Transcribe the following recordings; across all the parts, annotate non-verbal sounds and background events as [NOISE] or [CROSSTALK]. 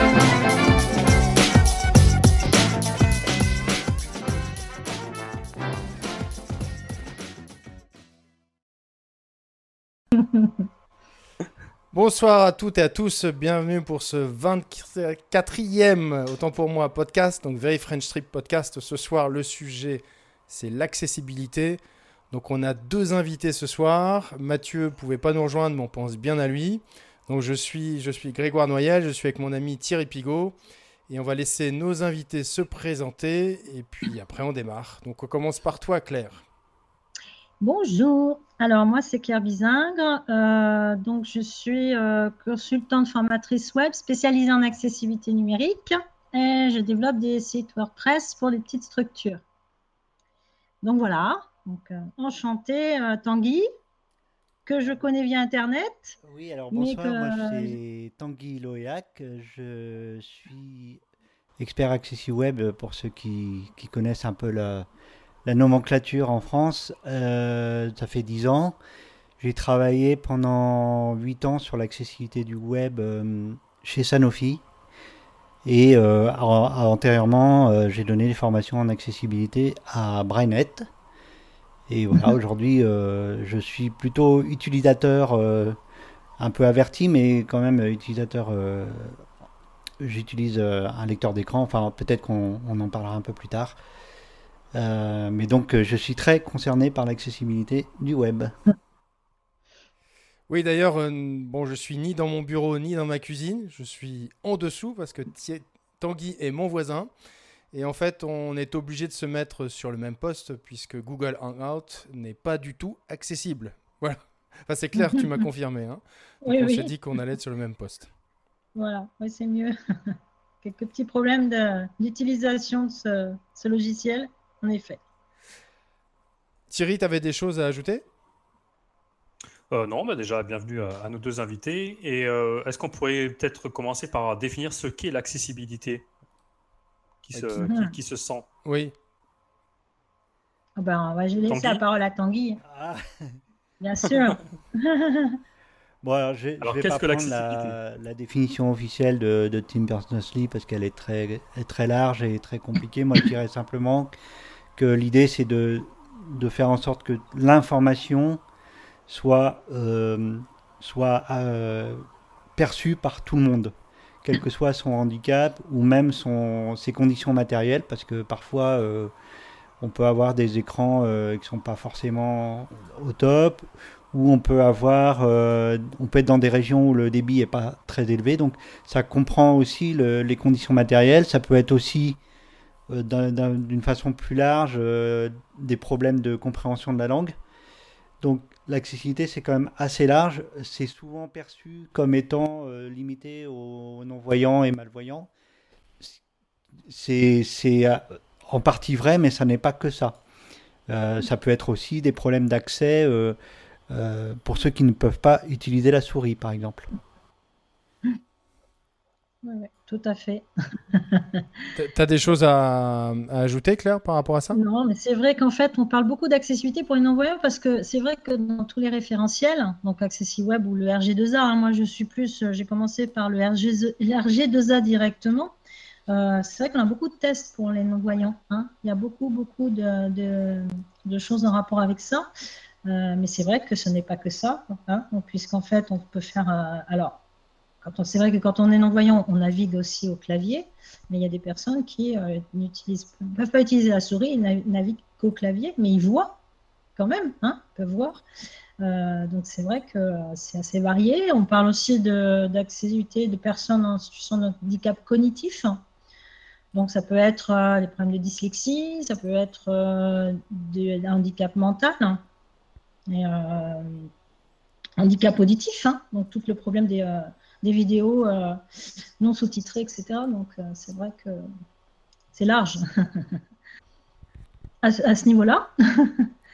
[LAUGHS] Bonsoir à toutes et à tous, bienvenue pour ce 24e, autant pour moi, podcast, donc Very French Trip Podcast. Ce soir, le sujet, c'est l'accessibilité. Donc on a deux invités ce soir. Mathieu ne pouvait pas nous rejoindre, mais on pense bien à lui. Donc je suis, je suis Grégoire Noyel, je suis avec mon ami Thierry Pigot. Et on va laisser nos invités se présenter, et puis après on démarre. Donc on commence par toi, Claire. Bonjour, alors moi c'est Claire Bizingre, euh, donc je suis euh, consultante formatrice web spécialisée en accessibilité numérique et je développe des sites WordPress pour les petites structures. Donc voilà, donc euh, enchanté Tanguy, que je connais via Internet. Oui, alors bonsoir, moi c'est Tanguy Loéac, je suis expert accessible web pour ceux qui, qui connaissent un peu la la nomenclature en France, euh, ça fait 10 ans. J'ai travaillé pendant 8 ans sur l'accessibilité du web euh, chez Sanofi. Et euh, antérieurement, j'ai donné des formations en accessibilité à Brainet. Et voilà, mhm. aujourd'hui, je suis plutôt utilisateur, un peu averti, mais quand même utilisateur. J'utilise un lecteur d'écran, enfin peut-être qu'on en parlera un peu plus tard. Euh, mais donc, euh, je suis très concerné par l'accessibilité du web. Oui, d'ailleurs, euh, bon, je suis ni dans mon bureau ni dans ma cuisine. Je suis en dessous parce que Tanguy est mon voisin. Et en fait, on est obligé de se mettre sur le même poste puisque Google Hangout n'est pas du tout accessible. [LAUGHS] Voilà. Enfin, c'est clair, tu m'as [LAUGHS] confirmé. Hein. on s'est dit qu'on allait être sur le même poste. Voilà, c'est mieux. [LAUGHS] Quelques petits problèmes d'utilisation de, ce, ce logiciel en effet. Thierry, tu avais des choses à ajouter? Euh, non, bah déjà, bienvenue à, nos deux invités. Et euh, est-ce qu'on pourrait peut-être commencer par définir ce qu'est l'accessibilité? Qui, se, qui, se sent Oui. Ah ben, je vais laisser la parole à Tanguy. Ah. Bien sûr. [LAUGHS] bon, alors, je, vais pas prendre la, la, définition officielle de, de Tim Berners-Lee parce qu'elle est très, très large et très compliquée. Moi, je dirais [LAUGHS] simplement l'idée c'est de, de, faire en sorte que l'information soit, euh, soit euh, perçue par tout le monde, quel que soit son handicap ou même son, ses conditions matérielles, parce que parfois euh, on peut avoir des écrans qui ne sont pas forcément au top, ou on peut avoir, on peut être dans des régions où le débit n'est pas très élevé, donc ça comprend aussi les conditions matérielles, ça peut être aussi euh, d'une façon plus large euh, des problèmes de compréhension de la langue. Donc l'accessibilité, c'est quand même assez large. C'est souvent perçu comme étant euh, limité aux non-voyants et malvoyants. C'est en partie vrai, mais ça n'est pas que ça. ça peut être aussi des problèmes d'accès pour ceux qui ne peuvent pas utiliser la souris, par exemple. Tout à fait. [LAUGHS] tu as des choses à, ajouter, Claire, par rapport à ça? Non, mais c'est vrai qu'en fait, on parle beaucoup d'accessibilité pour les non-voyants parce que c'est vrai que dans tous les référentiels, donc Accessi Web ou le RG2A, hein, moi je suis plus, j'ai commencé par le, RG, 2 a directement. Euh, c'est vrai qu'on a beaucoup de tests pour les non-voyants. Hein. Il y a beaucoup, beaucoup de, de, choses en rapport avec ça. Euh, mais c'est vrai que ce n'est pas que ça, hein, puisqu'en fait, on peut faire. Euh, alors, c'est vrai que quand on est non-voyant, on navigue aussi au clavier, mais il y a des personnes qui euh, ne peuvent pas utiliser la souris, ils naviguent qu'au clavier, mais ils voient quand même, hein, ils peuvent voir. Euh, donc c'est vrai que c'est assez varié. On parle aussi d'accessibilité de, personnes en situation de handicap cognitif. Donc ça peut être euh, des problèmes de dyslexie, ça peut être des handicap mental, et, handicap auditif, hein. donc tout le problème des des vidéos euh, non sous-titrées, etc. Donc euh, c'est vrai que c'est large [LAUGHS] à, ce niveau-là. [LAUGHS]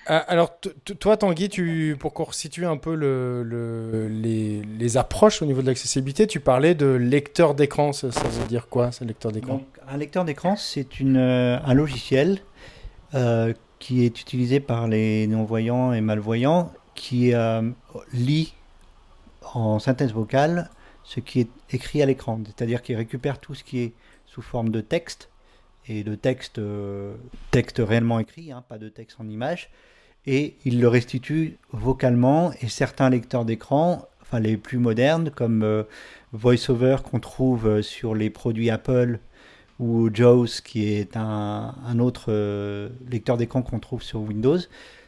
Ah, alors, toi, Tanguy, tu, pour qu'on resitue un peu le, les, approches au niveau de l'accessibilité, tu parlais de lecteur d'écran. Ça, veut dire quoi, ce lecteur d'écran? Un lecteur d'écran, c'est euh, un logiciel qui est utilisé par les non-voyants et malvoyants qui lit en synthèse vocale ce qui est écrit à l'écran. C'est-à-dire qu'il récupère tout ce qui est sous forme de texte, et de texte, euh, texte réellement écrit, hein, pas de texte en image, et il le restitue vocalement, et certains lecteurs d'écran, enfin les plus modernes, comme euh, VoiceOver qu'on trouve euh, sur les produits Apple, ou JAWS, qui est un, un autre lecteur d'écran qu'on trouve sur Windows,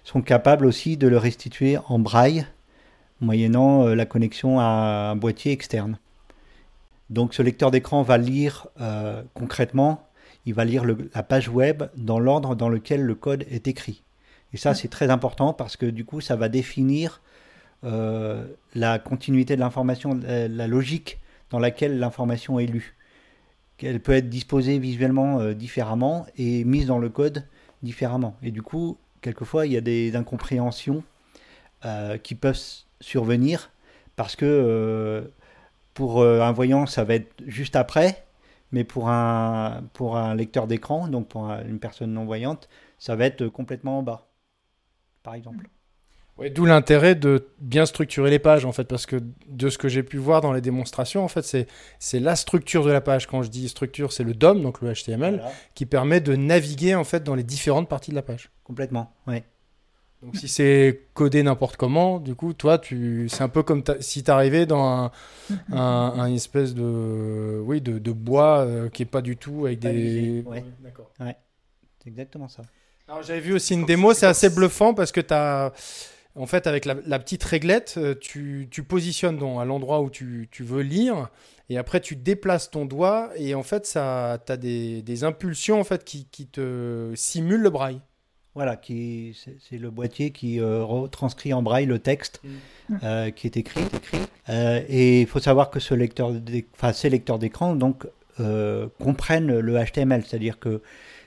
sont capables aussi de le restituer en braille, moyennant la connexion à un boîtier externe. Donc ce lecteur d'écran va lire concrètement il va lire la page web dans l'ordre dans lequel le code est écrit. Et ça, c'est très important parce que du coup, ça va définir euh, la continuité de l'information, la, logique dans laquelle l'information est lue. Elle peut être disposée visuellement euh, différemment et mise dans le code différemment. Et du coup, quelquefois, il y a des incompréhensions euh, qui peuvent survenir parce que pour un voyant, ça va être juste après, mais pour un, pour un lecteur d'écran, donc pour une personne non-voyante, ça va être complètement en bas, par exemple. Ouais, D'où l'intérêt de bien structurer les pages, en fait, parce que de ce que j'ai pu voir dans les démonstrations, en fait, c'est la structure de la page. Quand je dis structure, c'est le DOM, donc le HTML, qui permet de naviguer, en fait, dans les différentes parties de la page. Complètement, oui. Donc si c'est codé n'importe comment, du coup, toi, tu, c'est un peu comme si tu arrivais dans un, un, espèce de, oui, de, de bois euh, qui est pas du tout avec des. Ouais. D'accord. Ouais. C'est exactement ça. Alors j'avais vu aussi une démo, c'est assez bluffant parce que tu as, en fait, avec la, la petite réglette, euh, tu, tu positionnes à l'endroit où tu, tu, veux lire et après tu déplaces ton doigt et en fait, ça, tu as des, des impulsions en fait qui, qui te simulent le braille. Voilà, qui, c'est, le boîtier qui euh, retranscrit en braille le texte mm. euh, qui est écrit. écrit. Euh, et il faut savoir que ce lecteur enfin, ces lecteurs d'écran donc, comprennent le HTML, c'est-à-dire que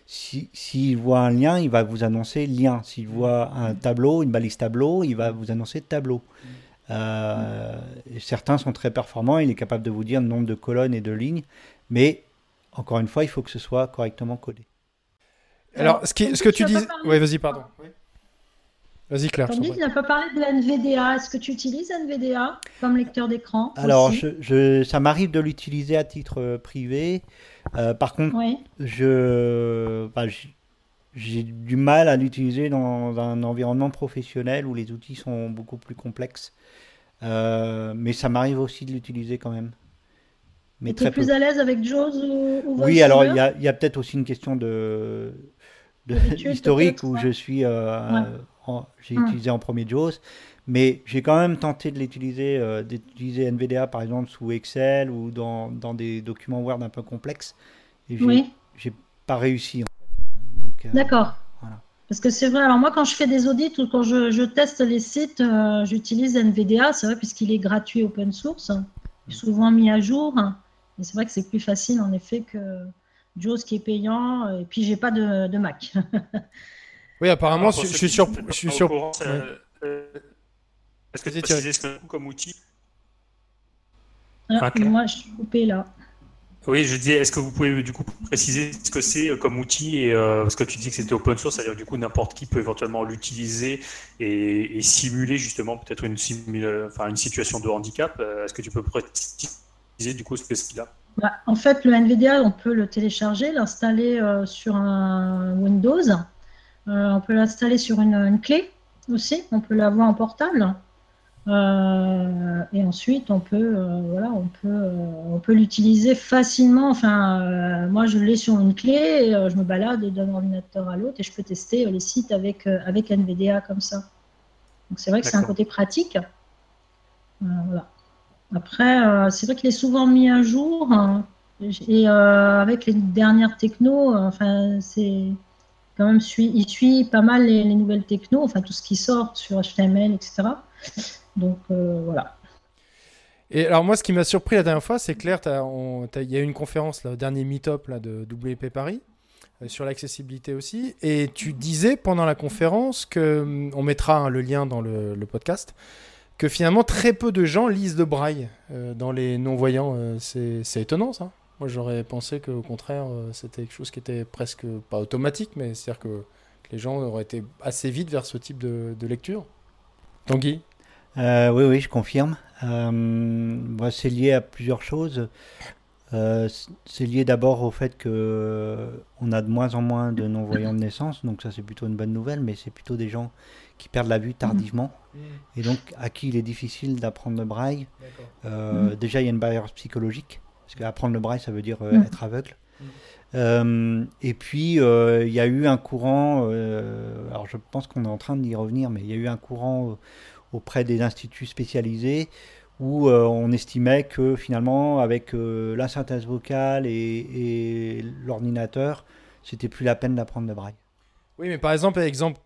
s'il si, voit un lien, il va vous annoncer lien. S'il mm. voit un tableau, une balise tableau, il va vous annoncer tableau. Mm. certains sont très performants, il est capable de vous dire le nombre de colonnes et de lignes, mais encore une fois, il faut que ce soit correctement codé. Alors, ce, qui, ce que tu dis. Oui, vas-y, pardon. Vas-y, Claire. Tu n'as pas parlé de NVDA. Est-ce que tu utilises NVDA comme lecteur d'écran Alors, je, ça m'arrive de l'utiliser à titre euh, privé. Euh, par contre, je, bah, j'ai du mal à l'utiliser dans un environnement professionnel où les outils sont beaucoup plus complexes. Euh, mais ça m'arrive aussi de l'utiliser quand même. Mais tu es plus à l'aise avec JAWS ou, ou Oui, alors il y a, y a peut-être aussi une question de, [LAUGHS] historique où je suis, euh, j'ai hum. utilisé en premier JAWS, mais j'ai quand même tenté de l'utiliser, euh, d'utiliser NVDA par exemple sous Excel ou dans, dans, des documents Word un peu complexes. Et j'ai pas réussi. Euh, D'accord. Parce que c'est vrai, alors moi quand je fais des audits ou quand je, je teste les sites, j'utilise NVDA, c'est vrai, puisqu'il est gratuit open source, souvent mis à jour. Et c'est vrai que c'est plus facile en effet que JAWS qui est payant, et puis j'ai pas de, de Mac. [LAUGHS] oui, apparemment, je, suis sur. Je suis sur... Est-ce que tu utilisé ce comme outil ah, Moi, je suis coupé là. Oui, je disais, est-ce que vous pouvez du coup préciser ce que c'est comme outil et euh, parce que tu dis que c'était open source, c'est-à-dire du coup n'importe qui peut éventuellement l'utiliser et, simuler justement peut-être une, enfin, une situation de handicap. Euh, est-ce que tu peux préciser du coup ce que c'est là bah, en fait, le NVDA, on peut le télécharger, l'installer euh, sur un Windows. Euh, on peut l'installer sur une, clé aussi. On peut l'avoir en portable. Euh, et ensuite, on peut, voilà, on peut, on peut l'utiliser facilement. Enfin, moi, je l'ai sur une clé et je me balade d'un ordinateur à l'autre et je peux tester les sites avec, avec NVDA comme ça. Donc, c'est vrai que c'est un côté pratique. voilà. Après, euh, c'est vrai qu'il est souvent mis à jour. Hein. et euh, avec les dernières technos, euh, enfin, c'est quand même il suit pas mal les, nouvelles technos, enfin tout ce qui sort sur HTML, etc. Donc voilà. Et alors moi, ce qui m'a surpris la dernière fois, c'est clair, il y a eu une conférence, là, au dernier meet-up de WP Paris, sur l'accessibilité aussi, et tu disais pendant la conférence que, hum, on mettra hein, le lien dans le podcast, que finalement très peu de gens lisent de braille euh, dans les non-voyants. Euh, c'est étonnant ça. Moi j'aurais pensé qu'au contraire euh, c'était quelque chose qui était presque pas automatique, mais c'est-à-dire que, les gens auraient été assez vite vers ce type de, lecture. Tanguy Oui, oui, je confirme. Bah, c'est lié à plusieurs choses. C'est lié d'abord au fait que on a de moins en moins de non-voyants de naissance, donc ça c'est plutôt une bonne nouvelle, mais c'est plutôt des gens qui perdent la vue tardivement mmh. et donc à qui il est difficile d'apprendre le braille. Euh, déjà, il y a une barrière psychologique, parce qu'apprendre le braille, ça veut dire euh, mmh. être aveugle. Euh, et puis, il y a eu un courant, alors je pense qu'on est en train d'y revenir, mais il y a eu un courant auprès des instituts spécialisés où on estimait que finalement, avec la synthèse vocale et, et l'ordinateur, c'était plus la peine d'apprendre le braille. Oui, mais par exemple, exemple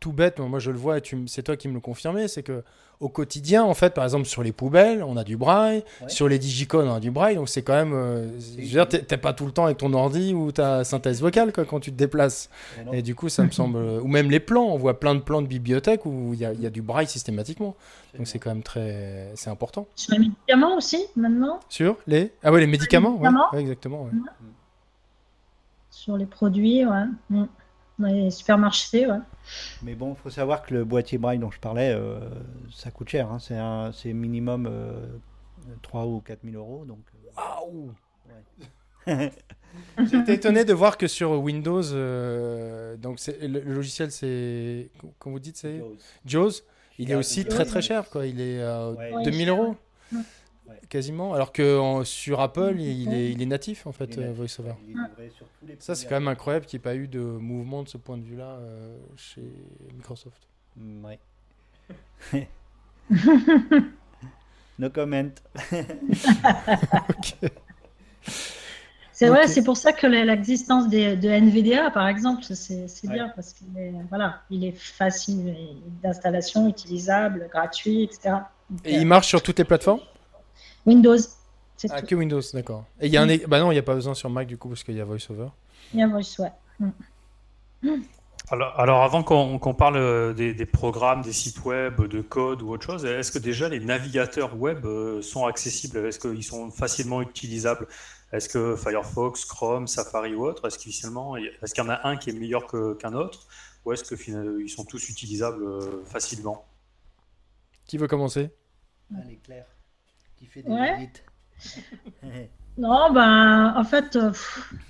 tout bête, moi je le vois et c'est toi qui me le confirmais, c'est que au quotidien, en fait, par exemple sur les poubelles, on a du braille, sur les digicodes, on a du braille, donc c'est quand même. Euh, je veux dire, t'es pas tout le temps avec ton ordi ou ta synthèse vocale quoi, quand tu te déplaces. Et du coup, ça me semble. Ou même les plans, on voit plein de plans de bibliothèques où il y, a du braille systématiquement. Donc c'est quand même très. C'est important. Sur les médicaments aussi, maintenant? Sur les. Ah ouais, les médicaments, les exactement. Sur les produits, ouais. Mm dans les supermarchés. Ouais. Mais bon, il faut savoir que le boîtier braille dont je parlais, euh, ça coûte cher. Hein. C'est minimum euh, 3 ou 4 000 euros. Donc, euh, Waouh ouais. [LAUGHS] J'étais étonné de voir que sur Windows, euh, donc le, logiciel, c'est. Comme vous dites, c'est? JAWS. Il est aussi très très cher. Quoi. Il est à 2000 euros quasiment. Alors que sur Apple, il est, il est, natif en fait, euh, VoiceOver. Ça, c'est quand même incroyable qu'il n'y ait pas eu de mouvement de ce point de vue-là euh, chez Microsoft. Mm, ouais. [LAUGHS] no comment. [LAUGHS] C'est vrai, c'est pour ça que l'existence de NVDA, par exemple, c'est bien parce qu'il est, voilà, il est facile d'installation, utilisable, gratuit, etc. Et il marche sur toutes les plateformes? Windows. Ah, que Windows, d'accord. Et il y a un. Bah non, il n'y a pas besoin sur Mac du coup, parce qu'il y a VoiceOver. Il y a Voice, ouais. Mm. Alors, alors, avant qu'on parle euh, des, programmes, des sites web, de code ou autre chose, est-ce que déjà les navigateurs web euh, sont accessibles? Est-ce qu'ils sont facilement utilisables? Est-ce que Firefox, Chrome, Safari ou autre, est-ce qu'il est y en a un qui est meilleur qu'un autre? Ou est-ce qu'ils sont tous utilisables euh, facilement? Qui veut commencer? Allez, Claire qui fait des ouais. [LAUGHS] Non, ben, en fait, euh,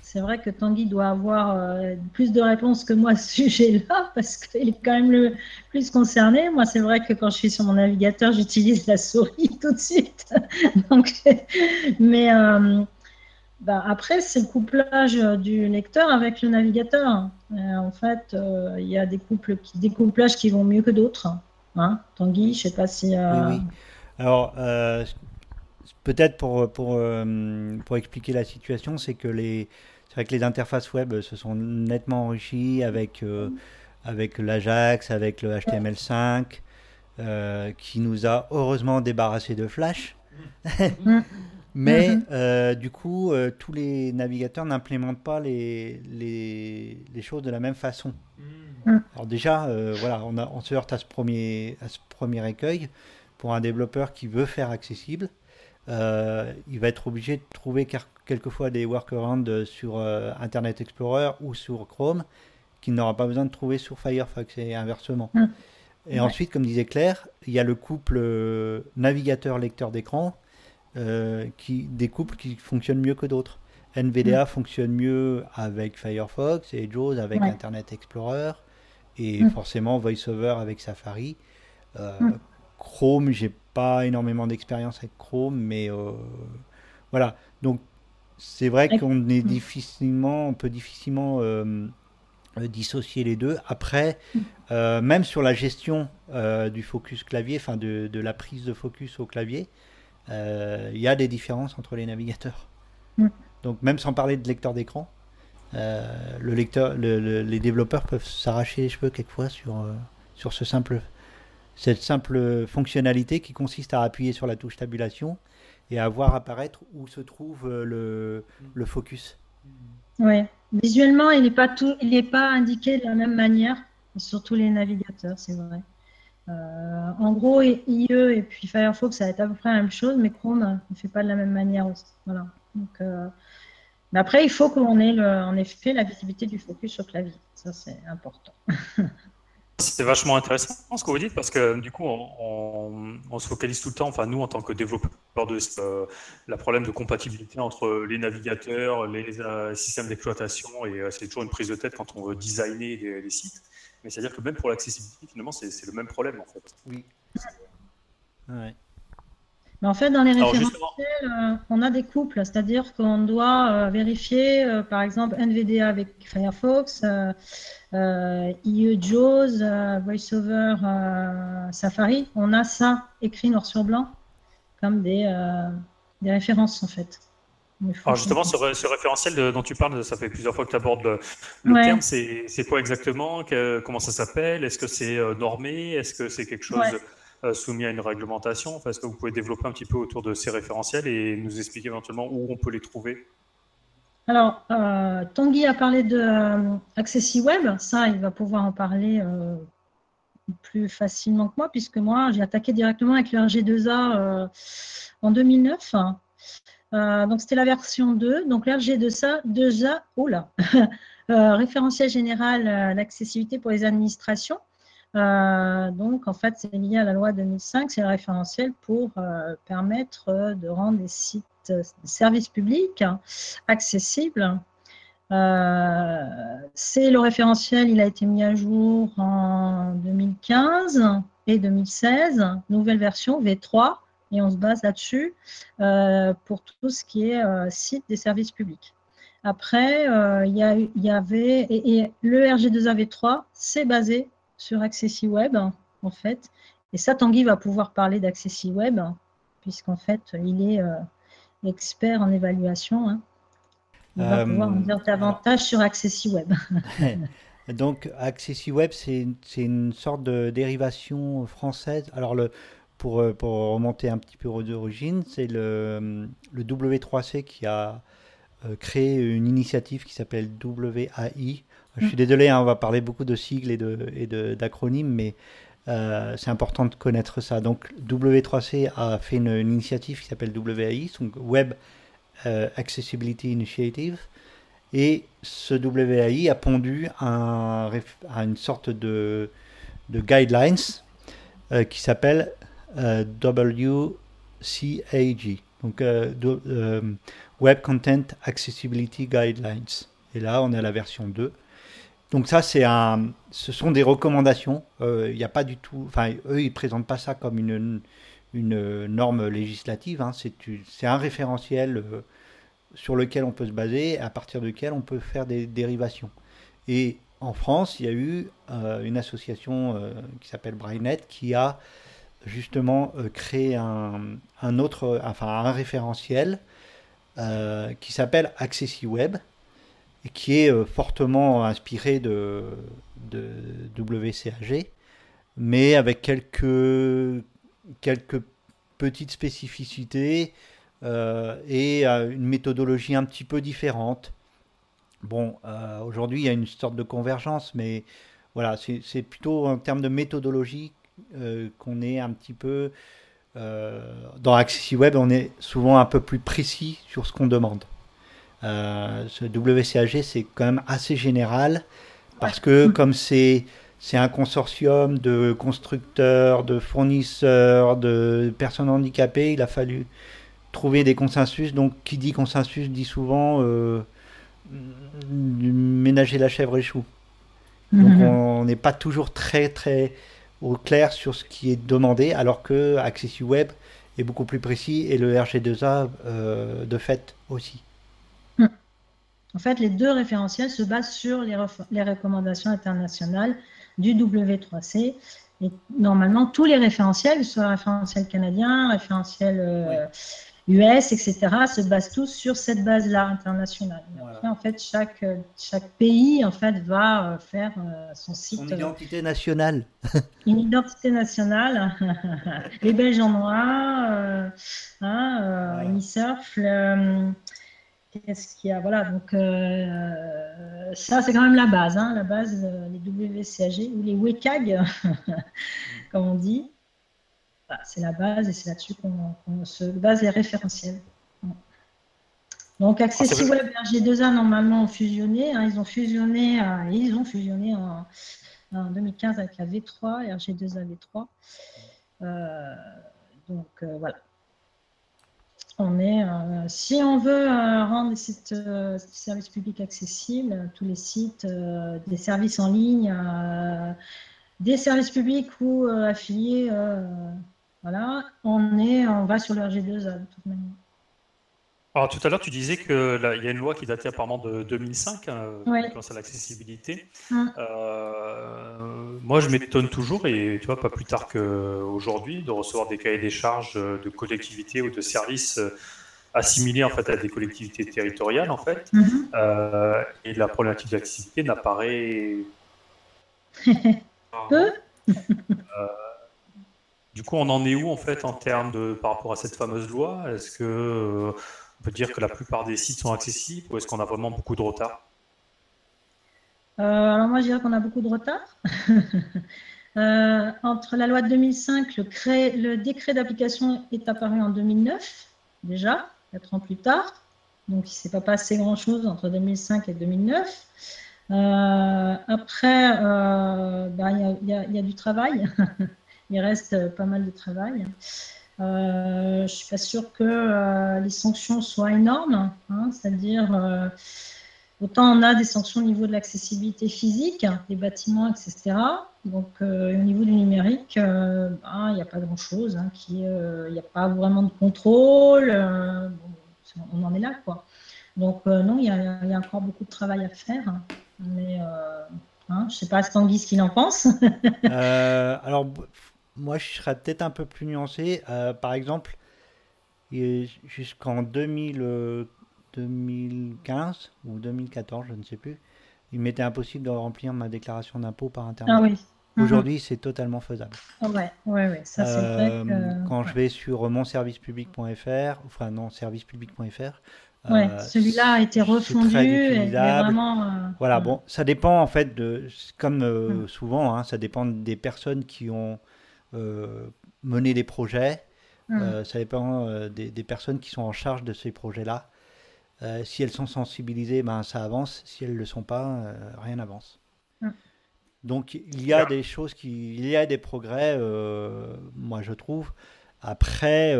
c'est vrai que Tanguy doit avoir euh, plus de réponses que moi à ce [LAUGHS] sujet-là, parce qu'il est quand même le plus concerné. Moi, c'est vrai que quand je suis sur mon navigateur, j'utilise la souris [LAUGHS] tout de suite. Donc, mais euh, ben, après, c'est le couplage du lecteur avec le navigateur. en fait, il y a des, couples qui, des couplages qui vont mieux que d'autres. Hein Tanguy, je ne sais pas si. Oui, oui. Alors, peut-être pour, pour, euh, pour expliquer la situation, c'est que les, c'est vrai que les interfaces web se sont nettement enrichies avec, euh, avec l'Ajax, avec le HTML5, euh, qui nous a heureusement débarrassé de Flash. [LAUGHS] Mais mm-hmm. du coup, tous les navigateurs n'implémentent pas les, les, les, choses de la même façon. Mm. Alors déjà, voilà, on, a, on se heurte à ce premier, à ce premier écueil pour un développeur qui veut faire accessible. Euh, il va être obligé de trouver quelquefois des workarounds sur euh, Internet Explorer ou sur Chrome qu'il n'aura pas besoin de trouver sur Firefox et inversement. Hum. Et ensuite, comme disait Claire, il y a le couple euh, navigateur-lecteur d'écran, qui, des couples qui fonctionnent mieux que d'autres. NVDA hum. fonctionne mieux avec Firefox et JAWS avec Internet Explorer et hum. forcément VoiceOver avec Safari. Chrome, j'ai pas énormément d'expérience avec Chrome, mais euh, voilà. Donc c'est vrai qu'on est difficilement, on peut difficilement euh, dissocier les deux. Après, mm. euh, même sur la gestion du focus clavier, enfin de, la prise de focus au clavier, il y a des différences entre les navigateurs. Mm. Donc même sans parler de lecteur d'écran, le lecteur, les développeurs peuvent s'arracher les cheveux quelquefois sur, sur ce simple cette simple fonctionnalité qui consiste à appuyer sur la touche tabulation et à voir apparaître où se trouve euh, le, le focus. Oui, visuellement, il n'est pas, tout, il pas indiqué de la même manière sur tous les navigateurs, c'est vrai. Euh, en gros, IE et puis Firefox, ça va être à peu près la même chose, mais Chrome ne fait pas de la même manière aussi. Voilà. Donc, euh, mais après, il faut qu'on ait le, en effet la visibilité du focus sur clavier. Ça, c'est important. [LAUGHS] c'est vachement intéressant ce que vous dites parce que du coup, on, se focalise tout le temps, enfin nous en tant que développeurs de euh, la problème de compatibilité entre les navigateurs, les euh, systèmes d'exploitation et euh, c'est toujours une prise de tête quand on veut designer des, sites. Mais c'est-à-dire que même pour l'accessibilité, finalement, c'est le même problème en fait. Oui. Ouais. Mais en fait, dans les référentiels, euh, on a des couples, c'est-à-dire qu'on doit euh, vérifier, euh, par exemple, NVDA avec Firefox, IE JAWS, VoiceOver Safari. On a ça écrit noir sur blanc comme des, des références, en fait. Alors justement, ce, référentiel dont tu parles, ça fait plusieurs fois que tu abordes le, terme. C'est quoi exactement? Comment ça s'appelle? Est-ce que c'est normé? Est-ce que c'est quelque chose soumis à une réglementation. Est-ce que vous pouvez développer un petit peu autour de ces référentiels et nous expliquer éventuellement où on peut les trouver? Alors, euh, Tanguy a parlé de euh. Ça, il va pouvoir en parler euh, plus facilement que moi, puisque moi, j'ai attaqué directement avec le RG2A en 2009. donc, c'était la version 2. Donc, le RG2A, 2A, oh là, [LAUGHS] référentiel général d'accessibilité pour les administrations. Euh, donc, en fait, c'est lié à la loi 2005, c'est le référentiel pour euh, permettre de rendre des sites de services publics accessibles. Euh, c'est le référentiel, il a été mis à jour en 2015 et 2016, nouvelle version V3, et on se base là-dessus pour tout ce qui est site des services publics. Après, il y, avait, et, et le RG2A V3, c'est basé sur AccessiWeb, en fait. Et ça, Tanguy va pouvoir parler d'AccessiWeb, puisqu'en fait, il est euh, expert en évaluation. Hein. Il va pouvoir nous dire davantage sur AccessiWeb. [LAUGHS] Donc, AccessiWeb, c'est une sorte de dérivation française. Alors, le, pour, euh, pour remonter un petit peu aux origines, c'est le, le, W3C qui a euh, créé une initiative qui s'appelle WAI, je suis désolé, hein, on va parler beaucoup de sigles et d'acronymes, mais euh, c'est important de connaître ça. Donc W3C a fait une, initiative qui s'appelle WAI, donc Web euh, Accessibility Initiative, et ce WAI a pondu à une sorte de, guidelines euh, qui s'appelle WCAG, donc Web Content Accessibility Guidelines. Et là, on est à la version 2. Donc ça, c'est un, ce sont des recommandations. Il euh, n'y a pas du tout, enfin, eux, ils présentent pas ça comme une, une norme législative. Hein. C'est un référentiel euh, sur lequel on peut se baser, à partir duquel on peut faire des dérivations. Et en France, il y a eu euh, une association qui s'appelle Brainet qui a justement créé un, un, autre, enfin un référentiel qui s'appelle AccessiWeb et qui est euh, fortement inspiré de, WCAG, mais avec quelques, quelques petites spécificités euh, et euh, une méthodologie un petit peu différente. Bon, aujourd'hui, il y a une sorte de convergence, mais voilà, c'est plutôt en termes de méthodologie qu'on est un petit peu... dans AccessiWeb, on est souvent un peu plus précis sur ce qu'on demande. Euh, ce WCAG, c'est quand même assez général parce que comme c'est c'est un consortium de constructeurs, de fournisseurs, de personnes handicapées, il a fallu trouver des consensus. Donc, qui dit consensus dit souvent euh, ménager la chèvre et chou. Donc, mhm. on n'est pas toujours très, très au clair sur ce qui est demandé, alors que AccessiWeb est beaucoup plus précis et le RG2A euh, de fait aussi. En fait, les deux référentiels se basent sur les, recommandations internationales du W3C. Et normalement, tous les référentiels, soit référentiel canadien, référentiel US, euh, etc., se basent tous sur cette base-là internationale. en fait, chaque, chaque pays en fait, va euh, faire euh, son site. Son identité nationale. [LAUGHS] une identité nationale. [LAUGHS] les Belges en noir, hein, Qu'est-ce qu'il y a? Voilà, donc euh, ça, c'est quand même la base. Hein, la base, euh, les WCAG ou les WCAG, [LAUGHS] comme on dit. c'est la base et c'est là-dessus qu'on se base les référentiels. Donc, AccessiWeb et RG2A, normalement, ont fusionné. Hein, ils ont fusionné, euh, ils ont fusionné en, en 2015 avec la V3, RG2A V3. donc voilà. On est, si on veut rendre les sites services publics accessibles, tous les sites, des services en ligne, des services publics ou affiliés, voilà, on, est, on va sur le RG2A de toute manière. Alors tout à l'heure, tu disais qu'il y a une loi qui datait apparemment de 2005, hein, l'accessibilité. Hum. Euh, moi, je m'étonne toujours, et tu vois, pas plus tard qu'aujourd'hui, de recevoir des cahiers des charges de collectivités ou de services euh, assimilés en fait à des collectivités territoriales, en fait. Mhm. Euh, et la problématique d'accessibilité n'apparaît [LAUGHS] peu. du coup, on en est où en fait en termes de par rapport à cette fameuse loi? Est-ce que on peut dire que la plupart des sites sont accessibles ou est-ce qu'on a vraiment beaucoup de retard euh, Alors moi, je dirais qu'on a beaucoup de retard. [LAUGHS] Euh, entre la loi de 2005, le, décret d'application est apparu en 2009, déjà, quatre ans plus tard. Donc, il ne s'est pas passé grand-chose entre 2005 et 2009. Euh, après, ben, il y, a du travail. [LAUGHS] il reste pas mal de travail. Euh, je ne suis pas sûre que euh, les sanctions soient énormes, hein, c'est-à-dire euh, autant on a des sanctions au niveau de l'accessibilité physique, des bâtiments, etc. Donc au niveau du numérique, ben, il n'y a pas grand-chose, hein, il n'y a pas vraiment de contrôle, on en est là quoi. Donc non, il y, a encore beaucoup de travail à faire, mais hein, je ne sais pas Tanguy ce qu'il en pense. alors moi, je serais peut-être un peu plus nuancé. Euh, par exemple, jusqu'en 2015 euh, ou 2014, je ne sais plus, il m'était impossible de remplir ma déclaration d'impôt par Internet. Ah oui. Mhm. Aujourd'hui, c'est totalement faisable. Ouais, ouais, ouais, ça c'est vrai euh, que... Quand je vais sur monservicepublic.fr, enfin non, servicepublic.fr, Ouais, celui-là a été refondu et vraiment. voilà, bon, ça dépend en fait de, comme mhm. souvent, hein, ça dépend des personnes qui ont euh, mener des projets. Mmh. Euh, ça dépend euh, des, personnes qui sont en charge de ces projets-là. si elles sont sensibilisées, ben, ça avance. Si elles ne le sont pas, rien n'avance. Mmh. Donc il y a des choses qui, il y a des progrès, moi je trouve. Après,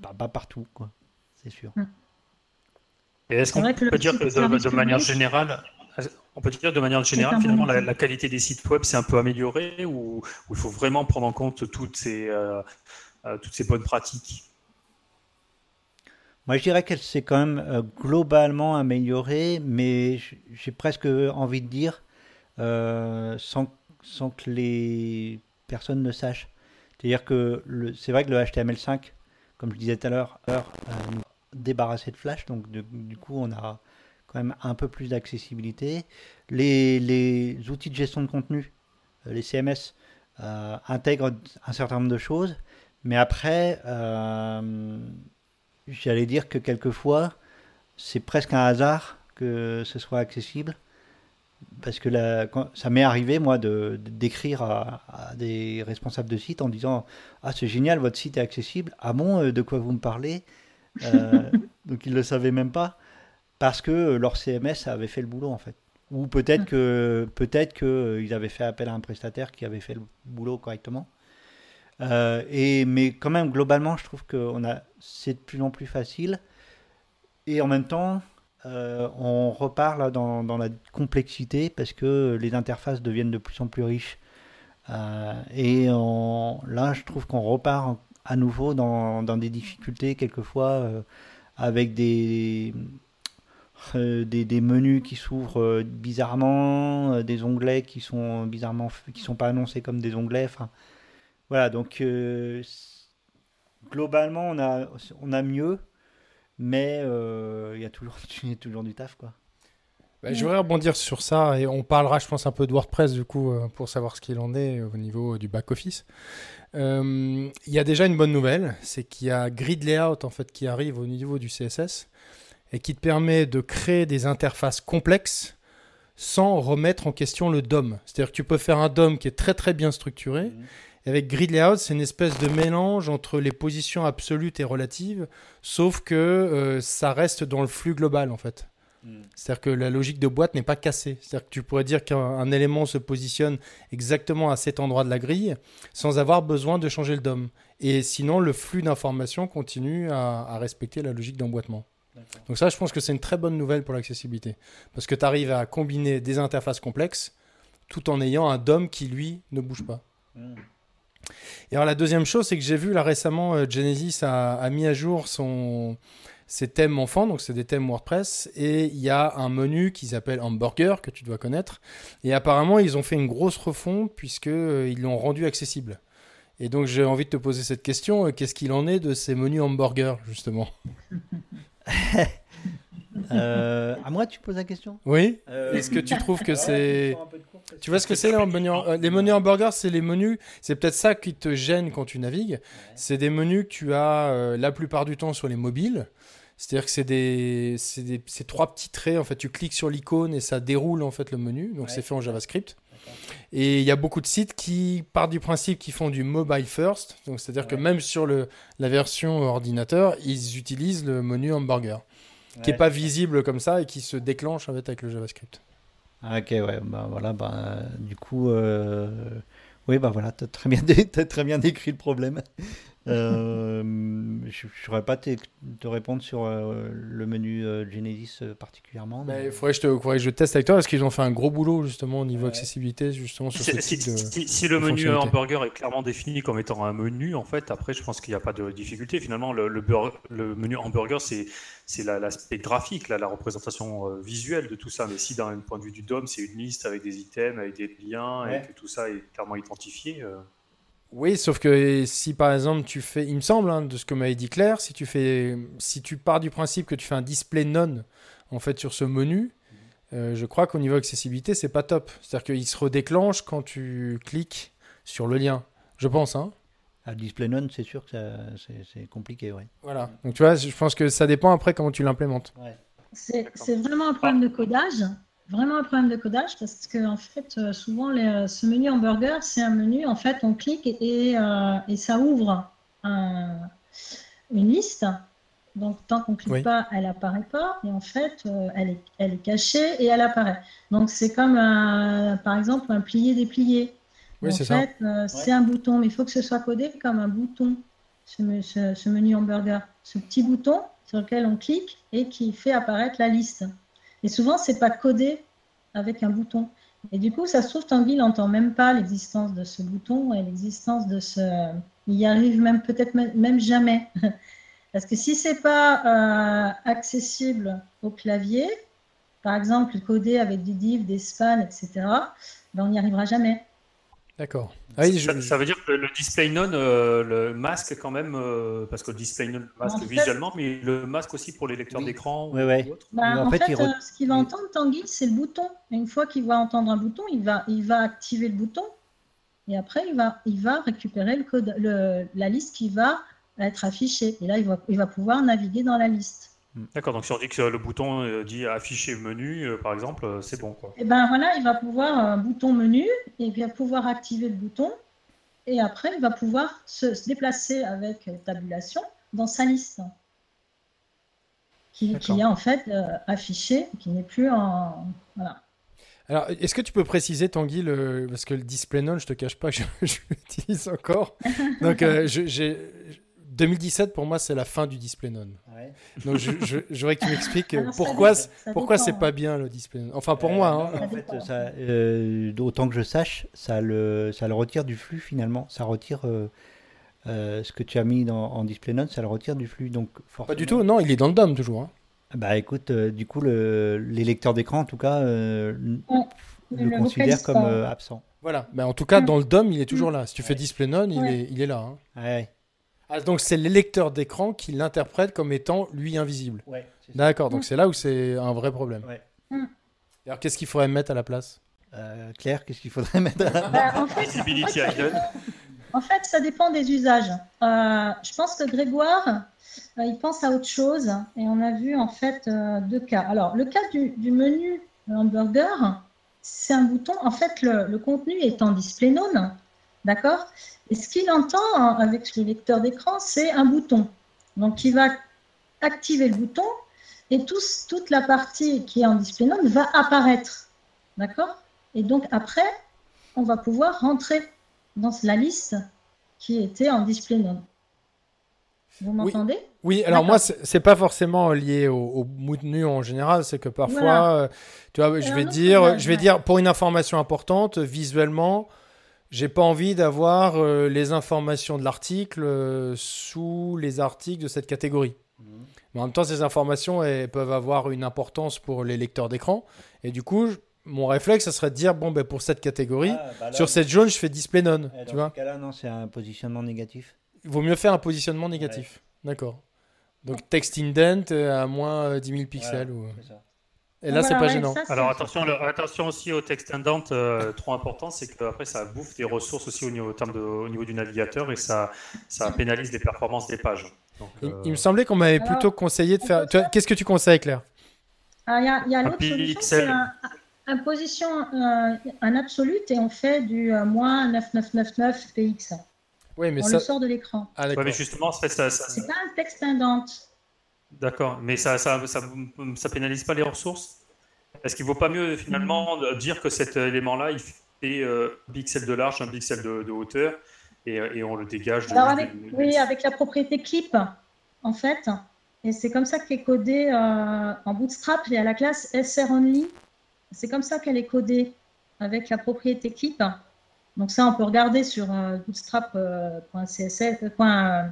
bah, pas partout, quoi. C'est sûr. Mmh. Et est-ce qu'on peut dire que de manière générale, on peut dire de manière générale, finalement, la, qualité des sites web s'est un peu améliorée ou, il faut vraiment prendre en compte toutes ces, euh, euh, toutes ces bonnes pratiques? Moi, je dirais qu'elle s'est quand même euh, globalement améliorée, mais j'ai presque envie de dire sans, sans, que les personnes ne sachent. C'est-à-dire que c'est vrai que le HTML5, comme je disais tout à l'heure, débarrassé de Flash, donc du coup, on a même un peu plus d'accessibilité. Les, les, outils de gestion de contenu, euh, les CMS, euh, intègrent un certain nombre de choses, mais après, euh, j'allais dire que quelquefois, c'est presque un hasard que ce soit accessible. Parce que ça m'est arrivé, moi, de, d'écrire à, des responsables de site en disant Ah, c'est génial, votre site est accessible. Ah bon, de quoi vous me parlez [LAUGHS] Donc, ils ne le savaient même pas parce que euh, leur CMS avait fait le boulot en fait. Ou peut-être mm. que peut-être que euh, ils avaient fait appel à un prestataire qui avait fait le boulot correctement. Euh, et mais quand même globalement, je trouve que on a c'est de plus en plus facile. Et en même temps, on repart là dans, dans, la complexité parce que les interfaces deviennent de plus en plus riches. et là, je trouve qu'on repart à nouveau dans, dans des difficultés quelquefois avec des, euh, des, menus qui s'ouvrent euh, bizarrement, euh, des onglets qui sont bizarrement qui sont pas annoncés comme des onglets. Voilà, donc globalement on a on a mieux, mais il y a toujours toujours du taf quoi. Bah, je voudrais rebondir sur ça et on parlera, je pense, un peu de WordPress du coup pour savoir ce qu'il en est au niveau du back office. Il y a déjà une bonne nouvelle, c'est qu'il y a Grid Layout en fait qui arrive au niveau du CSS et qui te permet de créer des interfaces complexes sans remettre en question le DOM. C'est-à-dire que tu peux faire un DOM qui est très très bien structuré. Mhm. Et avec Grid Layout, c'est une espèce de mélange entre les positions absolutes et relatives, sauf que euh, ça reste dans le flux global en fait. Hmm. C'est-à-dire que la logique de boîte n'est pas cassée. C'est-à-dire que tu pourrais dire qu'un élément se positionne exactement à cet endroit de la grille sans avoir besoin de changer le DOM. Et sinon, le flux d'informations continue à, respecter la logique d'emboîtement. Donc ça, je pense que c'est une très bonne nouvelle pour l'accessibilité. Parce que tu arrives à combiner des interfaces complexes tout en ayant un DOM qui, lui, ne bouge pas. Hmm. Et alors la deuxième chose, c'est que j'ai vu là récemment, euh, Genesis a, mis à jour son, ses thèmes enfants, donc c'est des thèmes WordPress, et il y a un menu qui s'appelle Hamburger, que tu dois connaître, et apparemment ils ont fait une grosse refonte puisqu'ils euh, l'ont rendu accessible. Et donc j'ai envie de te poser cette question, euh, qu'est-ce qu'il en est de ces menus Hamburger, justement? [LAUGHS] [LAUGHS] Euh, à moi, tu poses la question? Oui. Euh, Est-ce que tu trouves que [LAUGHS] c'est. Tu vois ce que c'est les menus, les menus hamburgers C'est les menus. C'est peut-être ça qui te gêne quand tu navigues. C'est des menus que tu as euh, la plupart du temps sur les mobiles. C'est-à-dire que c'est des, des trois petits traits. En fait, tu cliques sur l'icône et ça déroule en fait le menu. Donc c'est fait en JavaScript. Et il y a beaucoup de sites qui partent du principe qu'ils font du mobile first. Donc c'est-à-dire que même sur le, la version ordinateur, ils utilisent le menu hamburger qui n'est pas visible comme ça et qui se déclenche en fait, avec le JavaScript. Ah, ok, ouais, bah voilà, bah, du coup, euh, oui, bah voilà, tu as, très bien [LAUGHS] as très bien décrit le problème. Euh, je ne saurais pas te, répondre sur euh, le menu euh, Genesis particulièrement. Mais... il faudrait que, je te, que je teste avec toi parce qu'ils ont fait un gros boulot justement au niveau accessibilité. Justement, sur si, si, le menu hamburger est clairement défini comme étant un menu, en fait, après, je pense qu'il n'y a pas de difficulté. Finalement, le, le, menu hamburger, c'est l'aspect graphique, là, la représentation visuelle de tout ça. Mais si, d'un point de vue du DOM, c'est une liste avec des items, avec des liens, et que tout ça est clairement identifié. Oui, sauf que si par exemple tu fais, il me semble, hein, de ce que m'avait dit Claire, si tu fais, si tu pars du principe que tu fais un display non en fait sur ce menu, euh, je crois qu'au niveau accessibilité c'est pas top. C'est-à-dire qu'il se redéclenche quand tu cliques sur le lien. Je pense, hein. À display non, c'est sûr que c'est compliqué, oui. Voilà. Donc tu vois, je pense que ça dépend après comment tu l'implémentes. Ouais. C'est vraiment un problème de codage vraiment un problème de codage parce que en fait, euh, souvent, les, ce menu hamburger, c'est un menu, en fait, on clique et, euh, et ça ouvre une liste. Donc, tant qu'on ne clique pas, elle apparaît pas. Et en fait, euh, elle, est, elle est cachée et elle apparaît. Donc, c'est comme, par exemple, un plié-déplié. Oui, en fait, c'est un bouton, mais il faut que ce soit codé comme un bouton, ce, ce menu hamburger. Ce petit bouton sur lequel on clique et qui fait apparaître la liste. Et souvent, c'est pas codé avec un bouton. Et du coup, ça se trouve, Tanguy n'entend même pas l'existence de ce bouton et l'existence de ce. Il y arrive même peut-être même jamais. [LAUGHS] Parce que si c'est pas euh, accessible au clavier, par exemple codé avec des divs, des spans, etc., ben on n'y arrivera jamais. D'accord. Ah ça, veut dire que le display non euh, le masque quand même, euh, parce que le display non masque visuellement, mais le masque aussi pour les lecteurs d'écran. Oui, oui. Bah, en, fait, euh, ce qu'il va entendre, Tanguy, c'est le bouton. Et une fois qu'il va entendre un bouton, il va, il va activer le bouton. Et après, il va, il va récupérer le code, le, la liste qui va être affichée. Et là, il va, il va pouvoir naviguer dans la liste. Mm. D'accord, donc si on dit que le bouton euh, dit afficher menu, euh, par exemple, euh, c'est bon. Quoi. Et eh ben voilà, il va pouvoir un bouton menu, et il va pouvoir activer le bouton, et après il va pouvoir se, déplacer avec tabulation dans sa liste, qui, qui est en fait affichée, qui n'est plus en. Voilà. Alors, est-ce que tu peux préciser, Tanguy, le... parce que le display non, je te cache pas que je, [LAUGHS] l'utilise encore. [LAUGHS] Donc, j'ai 2017, pour moi, c'est la fin du display non. Donc, je, voudrais que tu m'expliques pourquoi, pourquoi c'est pas bien le display non. Enfin, pour moi. Hein. En fait, ça, euh, autant que je sache, ça le, ça le retire du flux finalement. Ça retire euh, euh, ce que tu as mis dans, en display non, ça le retire du flux. Donc, Pas du tout, non, il est dans le DOM toujours. Hein. Bah écoute, du coup, le, les lecteurs d'écran, en tout cas, le, considèrent comme absent. Voilà, mais en tout cas, dans le DOM, il est toujours là. Si tu fais display non, il, est, il est là. Hein. Ouais. Ah, donc c'est le lecteur d'écran qui l'interprète comme étant lui invisible. Ouais, D'accord, donc c'est là où c'est un vrai problème. Ouais. Hmm. Alors qu'est-ce qu'il faudrait mettre à la place? Euh, Claire, qu'est-ce qu'il faudrait mettre à la place? bah, en, fait, en, fait, ça dépend des usages. Euh, je pense que Grégoire, euh, il pense à autre chose et on a vu en fait deux cas. Alors le cas du, du menu hamburger, c'est un bouton. En fait, le, le contenu est en display non, d'accord? Et ce qu'il entend avec le lecteur d'écran, c'est un bouton. Donc, il va activer le bouton et toute la partie qui est en display node va apparaître. D'accord? Et donc après, on va pouvoir rentrer dans la liste qui était en display node. Vous m'entendez? Oui. alors moi, c'est pas forcément lié au, au nu en général, c'est que parfois, euh, tu vois, je vais dire, je vais dire pour une information importante, visuellement, j'ai pas envie d'avoir euh, les informations de l'article euh, sous les articles de cette catégorie. Mhm. Mais en même temps, ces informations elles peuvent avoir une importance pour les lecteurs d'écran. Et du coup, mon réflexe, ça serait de dire bon, ben, pour cette catégorie, ah, bah sur cette jaune, je fais display none. Eh, tu vois ce cas-là, non, c'est un positionnement négatif. Il vaut mieux faire un positionnement négatif. D'accord. Donc text indent à moins 10 000 pixels. ou... Et là, c'est pas gênant. Alors attention, attention aussi au texte indent, euh, trop important, c'est qu'après ça bouffe des ressources aussi au niveau, de, au niveau du navigateur et ça, ça pénalise les performances des pages. il, me euh, semblait qu'on m'avait plutôt conseillé de faire. Qu'est-ce que tu conseilles, Claire? Ah, Il y a, l'autre solution, c'est un, position, euh, un absolute et on fait du moins 9999 px. Oui, mais on ça... le sort de l'écran. Ah, mais justement, ça, ça, c'est pas un texte indent. D'accord, mais ça, ça, ça, ça, pénalise pas les ressources? Est-ce qu'il vaut pas mieux finalement dire que cet élément-là, il fait euh, un pixel de large, un pixel de, hauteur, et, et, on le dégage de, avec, Oui, avec la propriété clip, en fait. Et c'est comme ça qu'est codé euh, en Bootstrap, il y a la classe SROnly. C'est comme ça qu'elle est codée, avec la propriété clip. Donc ça, on peut regarder sur euh, bootstrap.css. Euh,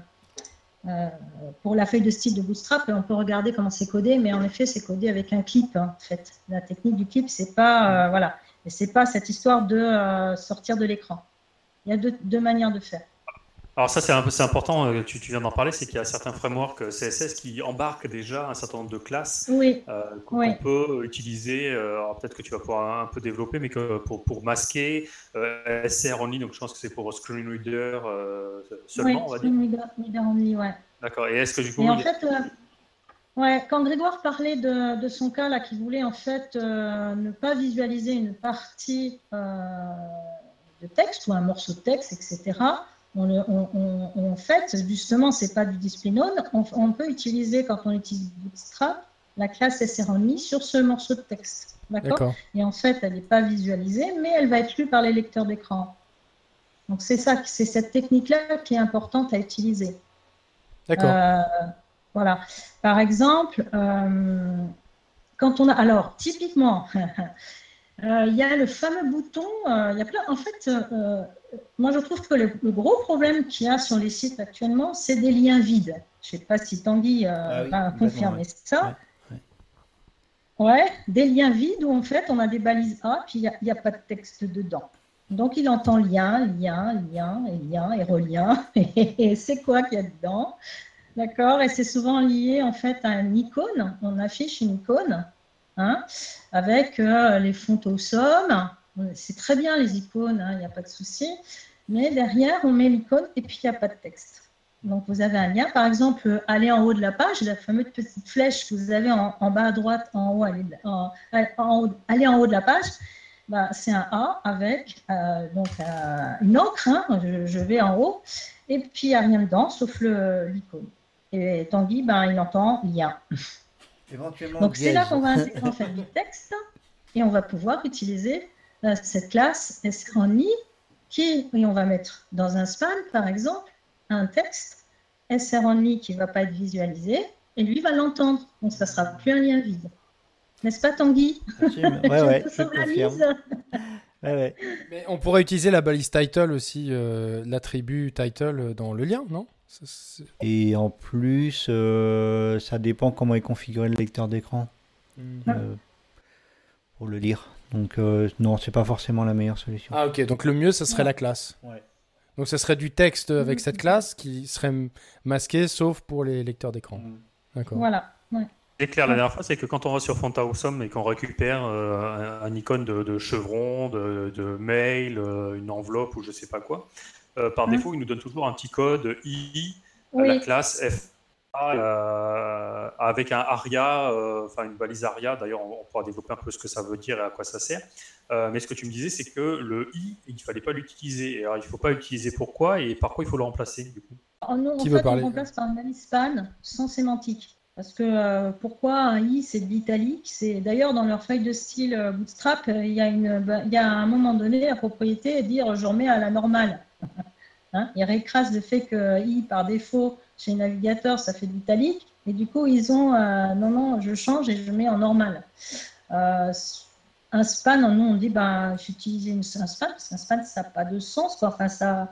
pour la feuille de style de Bootstrap on peut regarder comment c'est codé, mais en effet, c'est codé avec un clip. Hein, en fait, la technique du clip, c'est pas euh, voilà, c'est pas cette histoire de euh, sortir de l'écran. Il y a deux, manières de faire. Alors ça c'est important, tu, tu viens d'en parler, c'est qu'il y a certains frameworks CSS qui embarquent déjà un certain nombre de classes qu'on peut utiliser. peut-être que tu vas pouvoir un peu développer, mais que pour, pour masquer SR only, donc je pense que c'est pour screen reader seulement, on va dire. Reader only, ouais. D'accord. Et est-ce que du coup, en fait, ouais, quand Grégoire parlait de, de, son cas là, qui voulait en fait ne pas visualiser une partie de texte ou un morceau de texte, etc on, en fait, justement, c'est pas du display node. On, peut utiliser, quand on utilise Bootstrap, la classe SROnly sur ce morceau de texte. D'accord Et en fait, elle n'est pas visualisée, mais elle va être lue par les lecteurs d'écran. Donc, c'est ça, c'est cette technique-là qui est importante à utiliser. D'accord. Euh, voilà. Par exemple, euh, quand on a. Alors, typiquement, [LAUGHS] il y a le fameux bouton. Il y a plein. En fait moi, je trouve que le, gros problème qu'il y a sur les sites actuellement, c'est des liens vides. Je ne sais pas si Tanguy euh, ah va confirmer ça. Ouais. des liens vides où en fait on a des balises A, puis il n'y a, pas de texte dedans. Donc il entend lien, lien, lien, et lien, et relien. [LAUGHS] Et c'est quoi qu'il y a dedans D'accord? Et c'est souvent lié en fait à une icône. On affiche une icône hein, avec euh, les fonds au somme c'est très bien les icônes, il hein, n'y a pas de souci. Mais derrière, on met l'icône et puis il n'y a pas de texte. Donc vous avez un lien, par exemple, aller en haut de la page, la fameuse petite flèche que vous avez en, bas à droite, en haut, aller en, aller en haut de la page, bah, c'est un A avec euh, donc, euh, une encre, hein, je, vais en haut, et puis il n'y a rien dedans sauf l'icône. Et Tanguy, ben, il entend lien. [LAUGHS] donc c'est là qu'on va intégrer en fait du texte et on va pouvoir utiliser cette classe SRONI qui, et on va mettre dans un span par exemple, un texte SRONI qui ne va pas être visualisé et lui va l'entendre. Donc ça ne sera plus un lien vide. N'est-ce pas Tanguy? Oui, ouais, [LAUGHS] je confirme. Mais on pourrait utiliser la balise title aussi, euh, l'attribut title dans le lien, non? Et en plus, euh, ça dépend comment est configuré le lecteur d'écran hmm. euh, pour le lire. Donc euh, non, c'est pas forcément la meilleure solution. Ah ok, donc le mieux, ce serait la classe. Donc ce serait du texte avec cette classe qui serait masqué, sauf pour les lecteurs d'écran. Mm. D'accord. Voilà. Et clair, la dernière fois, c'est que quand on va sur Fanta Awesome et qu'on récupère euh, un, icône de, chevron, de, mail, euh, une enveloppe ou je sais pas quoi, par mm. défaut, il nous donne toujours un petit code I, la classe F euh, avec un ARIA, euh, enfin une balise ARIA. D'ailleurs, on, pourra développer un peu ce que ça veut dire et à quoi ça sert. Euh, mais ce que tu me disais, c'est que le i, il ne fallait pas l'utiliser. Alors, il ne faut pas l'utiliser pourquoi et par quoi il faut le remplacer du coup? Oh, nous, en Qui fait, veut parler on remplace par une balise span sans sémantique. Parce que euh, pourquoi un i c'est de l'italique? C'est d'ailleurs dans leur feuille de style euh, Bootstrap, euh, il y a une, bah, il y a à un moment donné la propriété de dire je remets à la normale. Hein ils récrasent le fait que i par défaut chez navigateur ça fait de l'italique et du coup ils ont non non je change et je mets en normal. un span, nous on dit ben j'utilise un span parce qu'un span ça n'a pas de sens quoi. Enfin ça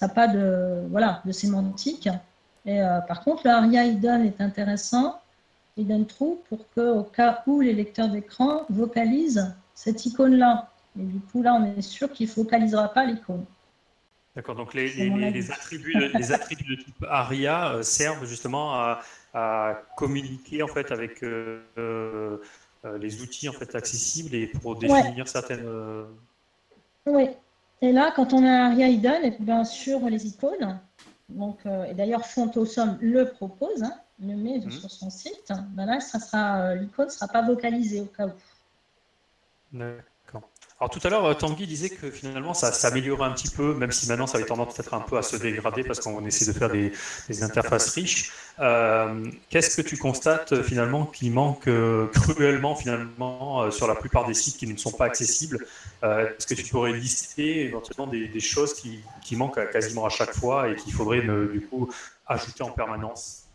n'a pas de voilà de sémantique. Et, euh, par contre, le ARIA hidden est intéressant, hidden true, pour qu'au cas où les lecteurs d'écran vocalisent cette icône-là. Et du coup, là, on est sûr qu'il ne focalisera pas l'icône. D'accord, donc les, attributs, de, type ARIA euh, servent justement à, communiquer en fait avec euh, les outils en fait accessibles et pour définir certaines. Oui. Et là, quand on a ARIA hidden, et bien sûr les icônes, donc, euh, et d'ailleurs, Fontosum le propose, hein, le met mhm. sur son site. Ben là, ça sera, euh, l'icône ne sera pas vocalisée au cas où. D'accord. Alors tout à l'heure, euh, Tanguy disait que finalement ça s'améliorait un petit peu, même si maintenant ça avait tendance peut-être un peu à se dégrader parce qu'on essaie de faire des, interfaces riches. Qu'est-ce que tu constates finalement qui manque cruellement finalement sur la plupart des sites qui ne sont pas accessibles? Est-ce que tu pourrais lister éventuellement des, choses qui, manquent quasiment à chaque fois et qu'il faudrait du coup ajouter en permanence?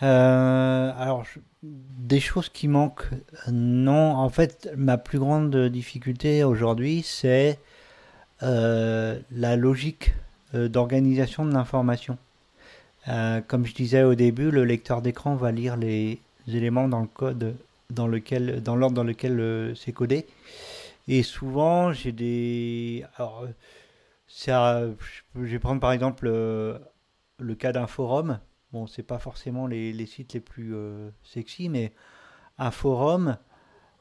Alors, des choses qui manquent, non. En fait, ma plus grande difficulté aujourd'hui, c'est euh, la logique euh, d'organisation de l'information. Euh, comme je disais au début, le lecteur d'écran va lire les éléments dans le code dans lequel, dans l'ordre dans lequel c'est codé. Et souvent, j'ai des. Alors, je vais prendre par exemple le cas d'un forum. Bon, c'est pas forcément les, sites les plus euh, sexy, mais un forum,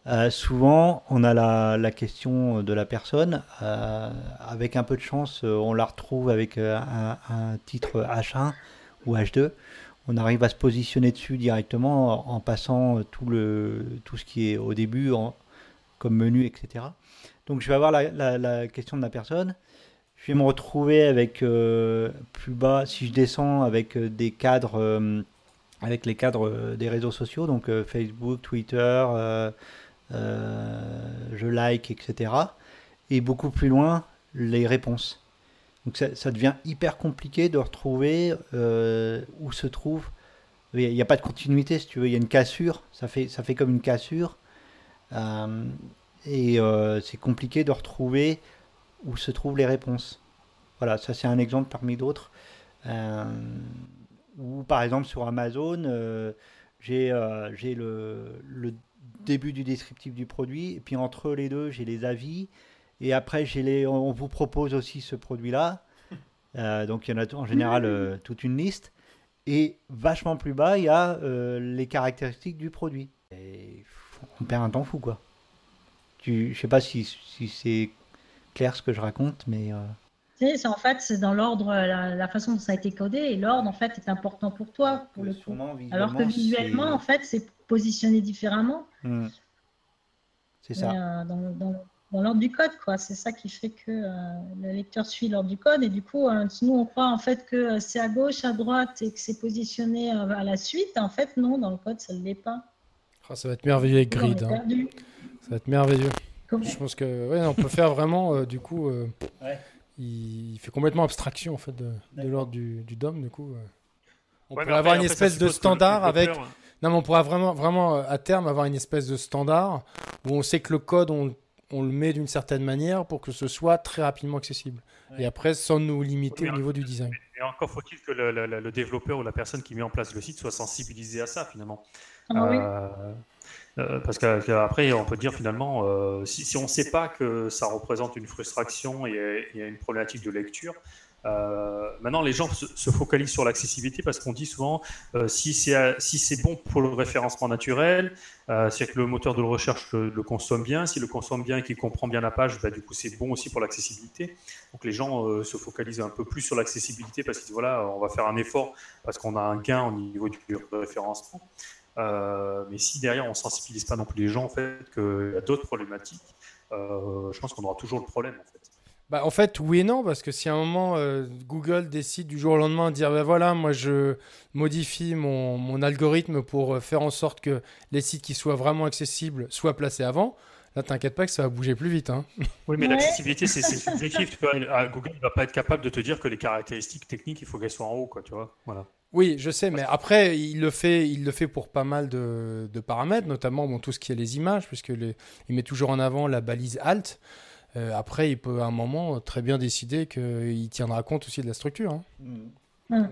euh, souvent, on a la, question de la personne. Euh, avec un peu de chance, on la retrouve avec un, titre H1 ou H2. On arrive à se positionner dessus directement en, passant tout, ce qui est au début comme menu, etc. Donc je vais avoir la question de la personne je vais me retrouver avec euh, plus bas, si je descends avec euh, des cadres, euh, avec les cadres des réseaux sociaux, donc Facebook, Twitter, je like, etc. Et beaucoup plus loin, les réponses. Donc ça, devient hyper compliqué de retrouver où se trouve. Il n'y a, pas de continuité, si tu veux. Il y a une cassure. Ça fait, ça fait comme une cassure. et c'est compliqué de retrouver où se trouvent les réponses. Voilà, ça c'est un exemple parmi d'autres. Euh, ou par exemple sur Amazon, euh, j'ai euh, le, le, début du descriptif du produit, et puis entre les deux, j'ai les avis, et après, les, on vous propose aussi ce produit-là. [LAUGHS] donc il y en a en général toute une liste. Et vachement plus bas, il y a les caractéristiques du produit. Et on perd un temps fou, quoi. Je ne sais pas si, si c'est clair ce que je raconte, mais. Euh... C'est en fait, c'est dans l'ordre, la, façon dont ça a été codé, et l'ordre en fait est important pour toi, pour le coup. Alors que visuellement, en fait, c'est positionné différemment. Hmm. C'est ça. Euh, dans, dans, l'ordre du code, quoi. C'est ça qui fait que euh, le lecteur suit l'ordre du code, et du coup, euh, nous on croit en fait que c'est à gauche, à droite, et que c'est positionné à la suite. En fait, non, dans le code, ça ne l'est pas. Oh, ça va être merveilleux avec Grid. Hein. Ça va être merveilleux. Je pense que ouais, on peut faire vraiment, euh, du coup, euh, il, fait complètement abstraction en fait de, l'ordre du, du, DOM, du coup. Euh. On pourrait avoir une espèce de standard avec. Non, mais on pourrait vraiment, vraiment à terme avoir une espèce de standard où on sait que le code, on, on le met d'une certaine manière pour que ce soit très rapidement accessible. Et après, sans nous limiter au niveau du design. Et encore faut-il que le, le, développeur ou la personne qui met en place le site soit sensibilisé à ça finalement. Ah, oui. Euh, parce qu'après, on peut dire finalement, euh, si, on ne sait pas que ça représente une frustration et, une problématique de lecture, euh, maintenant les gens se, focalisent sur l'accessibilité parce qu'on dit souvent si c'est si c'est bon pour le référencement naturel, c'est que le moteur de recherche le, consomme bien. Si le consomme bien et qu'il comprend bien la page, bah, du coup c'est bon aussi pour l'accessibilité. Donc les gens se focalisent un peu plus sur l'accessibilité parce qu'ils disent voilà, on va faire un effort parce qu'on a un gain au niveau du référencement. Euh, mais si derrière on sensibilise pas non plus les gens en fait qu'il y a d'autres problématiques, euh, je pense qu'on aura toujours le problème en fait. bah, en fait, oui et non, parce que si à un moment euh, Google décide du jour au lendemain de dire ben voilà, moi je modifie mon, mon, algorithme pour faire en sorte que les sites qui soient vraiment accessibles soient placés avant, là t'inquiète pas que ça va bouger plus vite. Hein. [LAUGHS] Oui, mais l'accessibilité c'est subjectif. Google ne va pas être capable de te dire que les caractéristiques techniques, il faut qu'elles soient en haut, quoi, tu vois. Voilà. Oui, je sais, mais après, il le fait, il le fait pour pas mal de, de paramètres, notamment bon, tout ce qui est les images, puisque les, il met toujours en avant la balise Alt. Euh, après, il peut à un moment très bien décider qu'il tiendra compte aussi de la structure. Hein. Mm.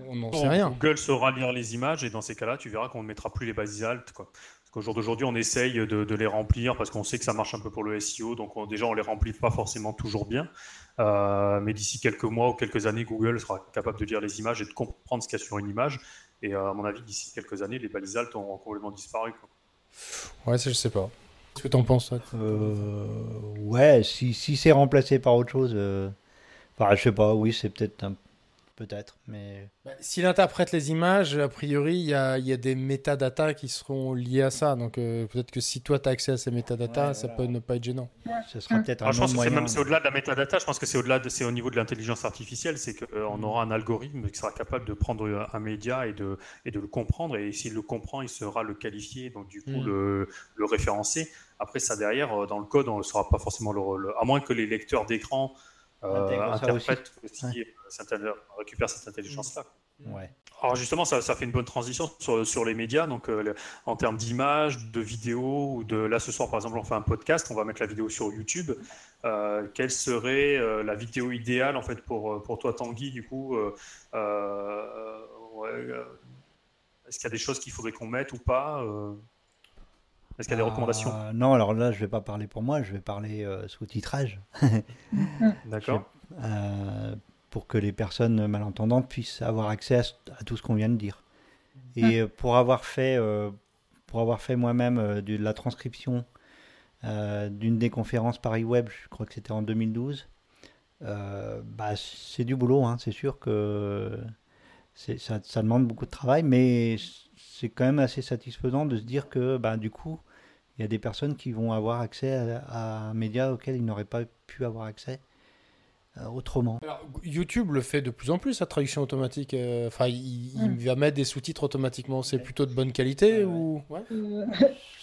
On n'en sait rien. Google saura lire les images et dans ces cas-là, tu verras qu'on ne mettra plus les bases alt. Quoi. Qu'au jour d'aujourd'hui, on essaye de, les remplir parce qu'on sait que ça marche un peu pour le SEO. Donc déjà, on les remplit pas forcément toujours bien. Euh, mais d'ici quelques mois ou quelques années, Google sera capable de lire les images et de comprendre ce qu'il y a sur une image. Et euh, à mon avis, d'ici quelques années, les balises alt auront complètement disparu. Ouais, ça je sais pas. Qu'est-ce que t'en penses euh, Ouais, si, si c'est remplacé par autre chose, euh... enfin, je sais pas, oui, c'est peut-être un peut-être. Mais... Bah, s'il interprète les images, a priori, il y a, y a, des métadatas qui seront liés à ça. Donc euh, peut-être que si toi, tu as accès à ces métadatas, ça peut ne pas être gênant. Ce sera peut-être un Je pense que c'est même au-delà de la métadata, je pense que c'est au-delà de, c'est au niveau de l'intelligence artificielle, c'est qu'on euh, aura un algorithme qui sera capable de prendre un média et de, et de le comprendre. Et s'il le comprend, il sera le qualifier, donc du coup mm. le, le référencer. Après, ça derrière, euh, dans le code, on ne saura pas forcément le, à moins que les lecteurs d'écran euh, interprète aussi, euh, récupère cette intelligence-là. Ouais. Alors justement, ça, ça, fait une bonne transition sur, sur les médias. Donc, euh, en termes d'image, de vidéo, ou de là ce soir par exemple, on fait un podcast, on va mettre la vidéo sur YouTube. Euh, quelle serait la vidéo idéale en fait pour, pour toi, Tanguy Du coup, ouais, est-ce qu'il y a des choses qu'il faudrait qu'on mette ou pas est-ce qu'il y a des recommandations euh, Non, alors là, je ne vais pas parler pour moi, je vais parler euh, sous-titrage. [LAUGHS] D'accord. Euh, pour que les personnes malentendantes puissent avoir accès à, tout ce qu'on vient de dire. Et pour avoir fait, pour avoir fait moi-même de la transcription d'une des conférences Paris Web, je crois que c'était en 2012, bah, c'est du boulot, hein. c'est sûr que ça, ça, demande beaucoup de travail, mais c'est quand même assez satisfaisant de se dire que bah, du coup, il y a des personnes qui vont avoir accès à, un média auquel ils n'auraient pas pu avoir accès euh, autrement. YouTube le fait de plus en plus, sa traduction automatique. Euh, enfin, il, hmm. va mettre des sous-titres automatiquement. C'est plutôt de bonne qualité ou ouais. Euh,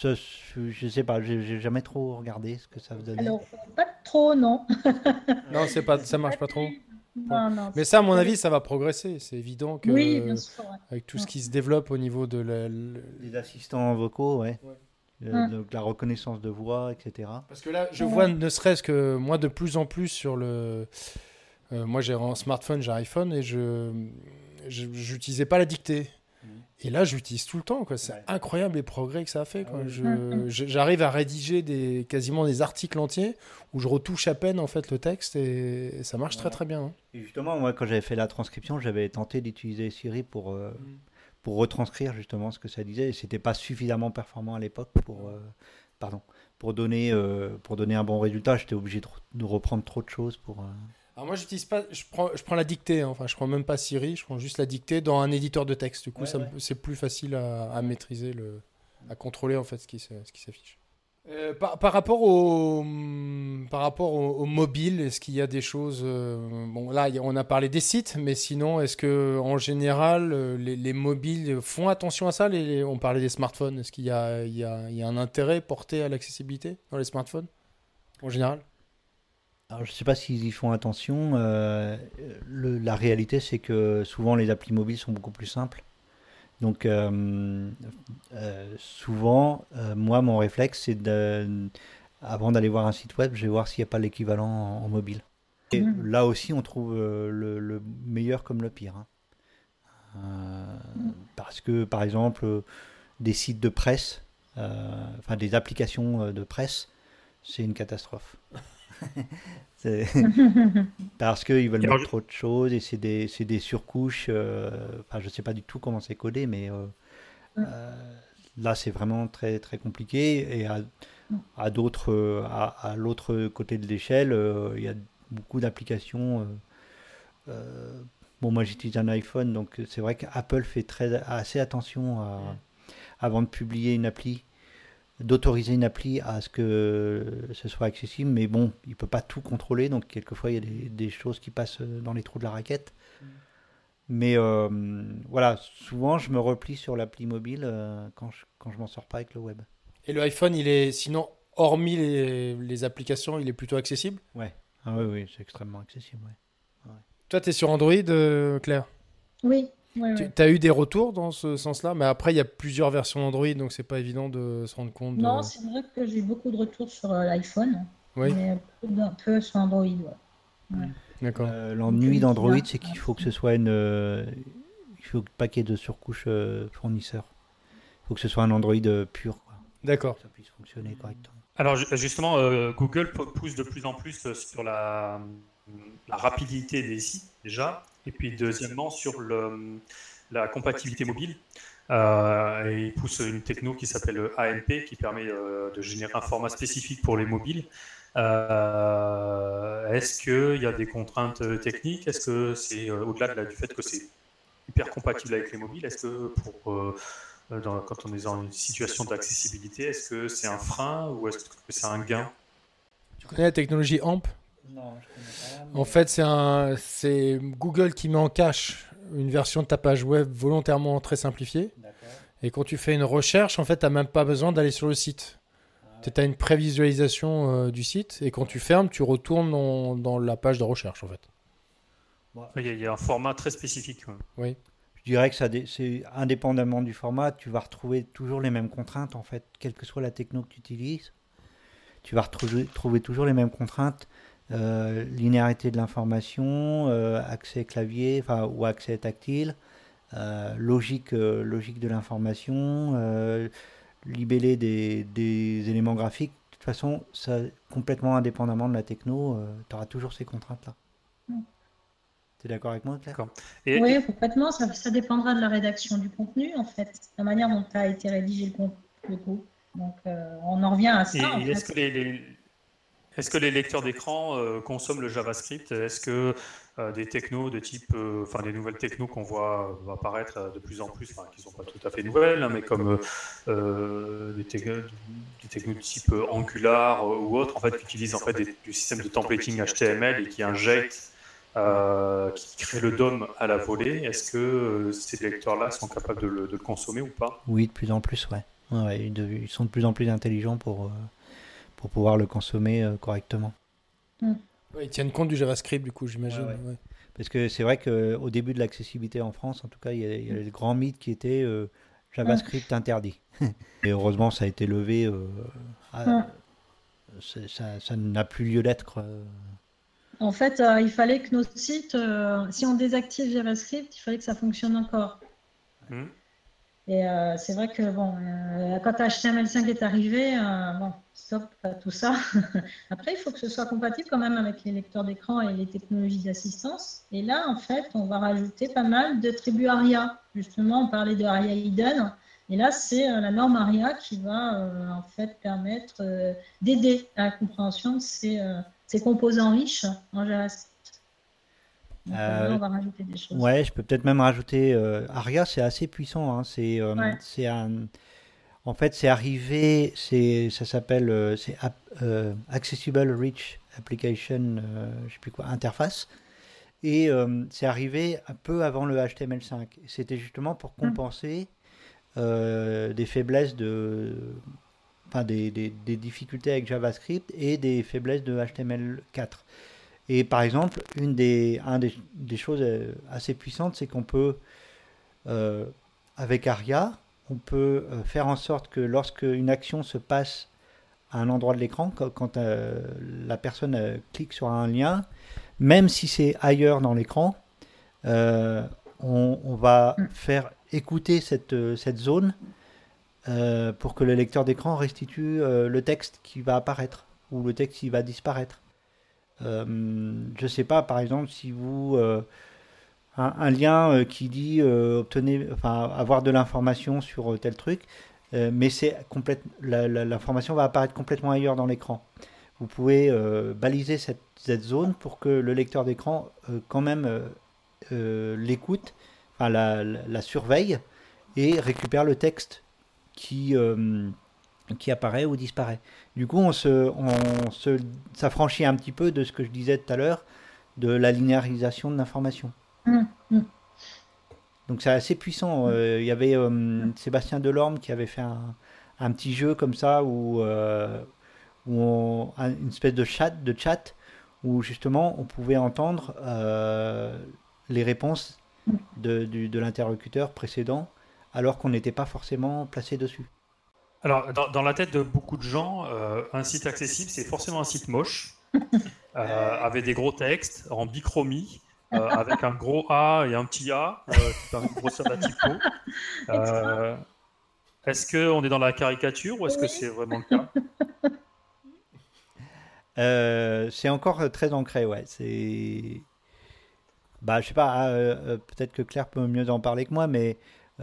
je, ne sais pas, j'ai jamais trop regardé ce que ça vous donne. Alors, pas trop, non. non, c'est pas, ça marche pas trop? Mais ça, à mon avis, ça va progresser. C'est évident que avec tout ce qui se développe au niveau de les assistants vocaux, ouais. donc la reconnaissance de voix, etc. Parce que là, je vois ne serait-ce que moi de plus en plus sur le. Euh, moi, j'ai un smartphone, j'ai un iPhone et je j'utilisais pas la dictée. Et là, j'utilise tout le temps. C'est incroyable les progrès que ça a fait. Ah j'arrive à rédiger des, quasiment des articles entiers où je retouche à peine en fait le texte et, ça marche très très bien. Hein. Et justement, moi, quand j'avais fait la transcription, j'avais tenté d'utiliser Siri pour, euh, mm. pour retranscrire justement ce que ça disait. Et c'était pas suffisamment performant à l'époque pour, euh, pardon, pour, donner, euh, pour donner un bon résultat. J'étais obligé de, de, reprendre trop de choses pour. Alors moi, j'utilise pas, je prends, je prends la dictée. Hein. Enfin, je prends même pas Siri, je prends juste la dictée dans un éditeur de texte. Du coup, c'est plus facile à, maîtriser, le, à contrôler en fait ce qui, ce qui s'affiche. Euh, par, par, rapport au par rapport au, mobile, est-ce qu'il y a des choses euh, bon là on a parlé des sites, mais sinon est-ce que en général euh, les, les, mobiles font attention à ça les, On parlait des smartphones, est-ce qu'il y, y, y a, un intérêt porté à l'accessibilité dans les smartphones en général? Alors, je ne sais pas s'ils y font attention. Euh, la réalité, c'est que souvent les applis mobiles sont beaucoup plus simples. Donc, euh, euh, souvent, moi, mon réflexe, c'est de, avant d'aller voir un site web, je vais voir s'il n'y a pas l'équivalent en, mobile. Et mmh. là aussi, on trouve le, meilleur comme le pire. Hein. Parce que, par exemple, des sites de presse, enfin des applications de presse, c'est une catastrophe. [LAUGHS] [LAUGHS] parce qu'ils veulent mettre trop de choses et c'est des, des, surcouches. Euh, enfin, je sais pas du tout comment c'est codé, mais euh, euh, là, c'est vraiment très, très compliqué. Et à, à d'autres, à, à l'autre côté de l'échelle, il y a beaucoup d'applications. bon, moi, j'utilise un iPhone, donc c'est vrai qu'Apple fait très, assez attention avant de publier une appli d'autoriser une appli à ce que ce soit accessible, mais bon, il peut pas tout contrôler, donc quelquefois il y a des, choses qui passent dans les trous de la raquette. Mm. Mais euh, voilà, souvent je me replie sur l'appli mobile euh, quand je, quand je m'en sors pas avec le web. Et le iPhone, il est sinon, hormis les, les applications, il est plutôt accessible? Ouais, ah, oui, oui c'est extrêmement accessible. Ouais. Toi, tu es sur Android, euh, Claire? Oui, tu as eu des retours dans ce sens-là, mais après, il y a plusieurs versions Android, donc c'est pas évident de se rendre compte. Non, c'est vrai que j'ai beaucoup de retours sur euh, l'iPhone, oui. mais un peu sur Android. D'accord. Euh, l'ennui d'Android, c'est qu'il faut que ce soit une. Euh, il faut pas qu'il y ait de surcouche fournisseur. Il faut que ce soit un Android pur. D'accord. Que ça puisse fonctionner correctement. Alors justement, Google pousse de plus en plus sur la, la rapidité des sites déjà, et puis deuxièmement sur la compatibilité mobile. Euh, et une techno qui s'appelle AMP qui permet euh, de générer un format spécifique pour les mobiles. Euh, est-ce qu'il y a des contraintes techniques? Est-ce que c'est au-delà du fait que c'est hyper compatible avec les mobiles Est-ce que pour, quand on est dans une situation d'accessibilité, est-ce que c'est un frein ou est-ce que c'est un gain? Tu connais la technologie AMP non, je connais pas. En fait, c'est un, c'est Google qui met en cache une version de ta page web volontairement très simplifiée. Et quand tu fais une recherche, en fait, tu n'as même pas besoin d'aller sur le site. Ah tu as une prévisualisation euh, du site et quand tu fermes, tu retournes dans, dans la page de recherche, en fait. Il y, a un format très spécifique. Oui. Je dirais que ça, c'est indépendamment du format, tu vas retrouver toujours les mêmes contraintes, en fait, quelle que soit la techno que tu utilises. Tu vas retrouver trouver toujours les mêmes contraintes euh, linéarité de l'information, euh, accès clavier ou accès tactile, euh, logique, logique de l'information, libeller des, des, éléments graphiques. De toute façon, ça, complètement indépendamment de la techno, tu auras toujours ces contraintes-là. Mm. Tu es d'accord avec moi, Claire? Oui, complètement. Ça, ça, dépendra de la rédaction du contenu, en fait, la manière dont a été rédigé le contenu. Donc, on en revient à ça. est-ce que les est-ce que les lecteurs d'écran euh, consomment le JavaScript? Est-ce que euh, des technos de type, euh, enfin des nouvelles technos qu'on voit apparaître de plus en plus, enfin qui ne sont pas tout à fait nouvelles, hein, mais comme des, technos, de type Angular ou autre, en fait, qui utilisent en fait du système de templating HTML et qui injectent, qui crée le DOM à la volée. Est-ce que ces lecteurs-là sont capables de le, consommer ou pas? Oui, de plus en plus, ouais. ouais ils, sont de plus en plus intelligents pour pour pouvoir le consommer euh, correctement. Mm. ils tiennent compte du JavaScript, du coup, j'imagine. Parce que c'est vrai qu'au début de l'accessibilité en France, en tout cas, il y a, il le grand mythe qui était euh, JavaScript interdit. [LAUGHS] Et heureusement, ça a été levé. Euh, ça n'a plus lieu d'être. En fait, il fallait que nos sites, si on désactive JavaScript, il fallait que ça fonctionne encore. Mm. Et c'est vrai que bon, quand HTML5 est arrivé, bon, stop à tout ça. [LAUGHS] Après, il faut que ce soit compatible quand même avec les lecteurs d'écran et les technologies d'assistance. Et là, en fait, on va rajouter pas mal de tribus ARIA. Justement, on parlait de ARIA Hidden. Et là, c'est euh, la norme ARIA qui va euh, en fait permettre euh, d'aider à la compréhension de ces, ces composants riches en JavaScript. Donc, on va rajouter des choses. Ouais, je peux peut-être même rajouter ARIA, c'est assez puissant. Hein. C'est c'est un en fait, c'est arrivé, c'est, ça s'appelle euh, c'est euh, Accessible Rich Application, euh, je sais plus quoi, interface. Et c'est arrivé un peu avant le HTML5. C'était justement pour hmm. compenser des faiblesses de, enfin des, des, des, difficultés avec JavaScript et des faiblesses de HTML4. Et par exemple, une des, choses assez puissantes, c'est qu'on peut, avec ARIA, on peut euh, faire en sorte que lorsque une action se passe à un endroit de l'écran, quand, euh, la personne euh, clique sur un lien, même si c'est ailleurs dans l'écran, on, va faire écouter cette, cette zone pour que le lecteur d'écran restitue le texte qui va apparaître ou le texte qui va disparaître. Je ne sais pas, par exemple, si vous un, lien euh, qui dit euh, obtenez, enfin, avoir de l'information sur euh, tel truc, mais c'est l'information va apparaître complètement ailleurs dans l'écran. Vous pouvez baliser cette, zone pour que le lecteur d'écran quand même l'écoute, enfin, la, surveille et récupère le texte qui, qui apparaît ou disparaît. Du coup, on se, on se s'affranchit un petit peu de ce que je disais tout à l'heure, de la linéarisation de l'information. Mmh, mmh. Donc c'est assez puissant. Mmh. Euh, il y avait euh, Sébastien Delorme qui avait fait un, un petit jeu comme ça où, euh, où on, une espèce de chat, de chat où justement on pouvait entendre les réponses de, de l'interlocuteur précédent alors qu'on n'était pas forcément placé dessus. Alors, dans, la tête de beaucoup de gens, euh, un site accessible, c'est forcément un site moche, [LAUGHS] euh, avec des gros textes, en bichromie, euh, avec un gros A et un petit A, qui permet de grossir la typo. [LAUGHS] est-ce qu'on est dans la caricature ou est-ce que c'est vraiment le cas? [LAUGHS] C'est encore très ancré, ouais. C'est. Bah, je sais pas, peut-être que Claire peut mieux en parler que moi, mais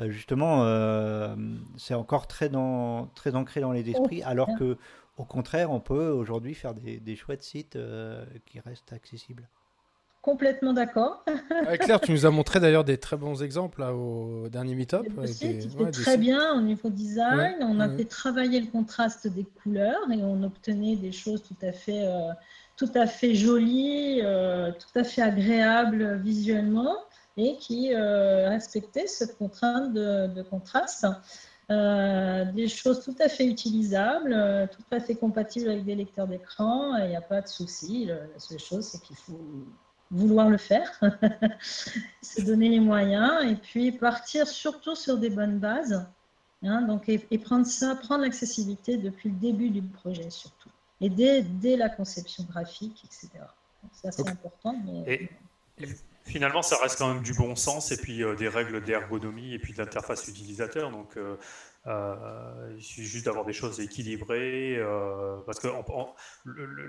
justement, euh, c'est encore très, dans, très ancré dans les esprits, alors que au contraire, on peut aujourd'hui faire des, chouettes sites euh, qui restent accessibles. Complètement d'accord. Claire, tu nous as montré d'ailleurs des très bons exemples au dernier meet-up. C'était très bien au niveau design. on a fait travailler le contraste des couleurs et on obtenait des choses tout à fait, tout à fait jolies, tout à fait agréables visuellement et qui euh, respectait cette contrainte de, contraste. Euh, des choses tout à fait utilisables, euh, tout à fait compatibles avec des lecteurs d'écran, il n'y a pas de souci. La seule chose, c'est qu'il faut vouloir le faire, [LAUGHS] se donner les moyens et puis partir surtout sur des bonnes bases. Hein, donc, et, prendre ça, prendre l'accessibilité depuis le début du projet surtout, et dès, dès la conception graphique, etc. Ça, c'est important. Mais finalement, ça reste quand même du bon sens et puis euh, des règles d'ergonomie et puis d'interface utilisateur. Donc, euh, euh, il suffit juste d'avoir des choses équilibrées parce que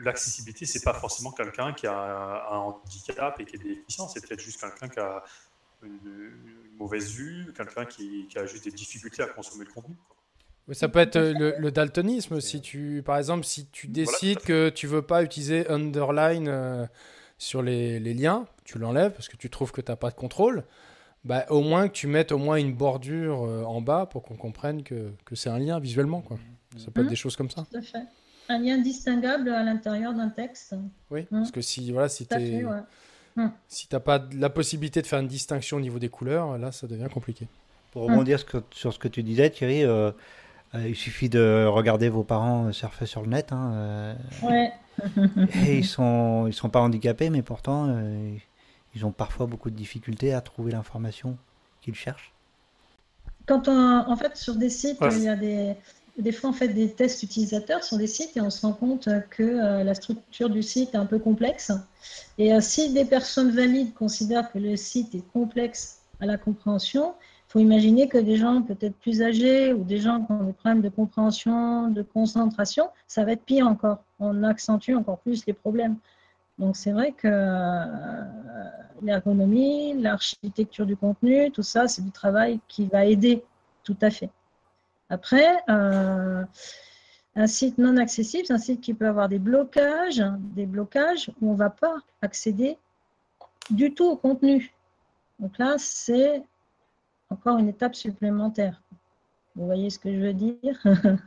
l'accessibilité, c'est pas forcément quelqu'un qui a un, handicap et qui est déficient, c'est peut-être juste quelqu'un qui a une, mauvaise vue, quelqu'un qui, a juste des difficultés à consommer le contenu. Ça peut être le, daltonisme. Si tu, par exemple, si tu décides que tu veux pas utiliser underline sur les, liens, tu l'enlèves parce que tu trouves que tu n'as pas de contrôle, bah, au moins que tu mettes au moins une bordure euh, en bas pour qu'on comprenne que, que c'est un lien visuellement. Quoi. Ça peut être mmh. des choses comme ça. Tout à fait. Un lien distinguable à l'intérieur d'un texte. Oui, mmh. parce que si, voilà, si tu mmh. si n'as pas la possibilité de faire une distinction au niveau des couleurs, là, ça devient compliqué. Pour rebondir sur ce que tu disais, Thierry, euh, euh, il suffit de regarder vos parents surfer sur le net. Hein, ouais. [LAUGHS] et ils sont, ils sont pas handicapés, mais pourtant, euh, ils ont parfois beaucoup de difficultés à trouver l'information qu'ils cherchent. Quand on, en fait, sur des sites, il y a des, des fois, on fait des tests utilisateurs sur des sites et on se rend compte que euh, la structure du site est un peu complexe. Et euh, si des personnes valides considèrent que le site est complexe à la compréhension, il faut imaginer que des gens peut-être plus âgés ou des gens qui ont des problèmes de compréhension, de concentration, ça va être pire encore. On accentue encore plus les problèmes. Donc c'est vrai que euh, l'ergonomie, l'architecture du contenu, tout ça, c'est du travail qui va aider tout à fait. Après, euh, un site non accessible, c'est un site qui peut avoir des blocages, des blocages où on ne va pas accéder du tout au contenu. Donc là, c'est encore une étape supplémentaire. Vous voyez ce que je veux dire? [LAUGHS]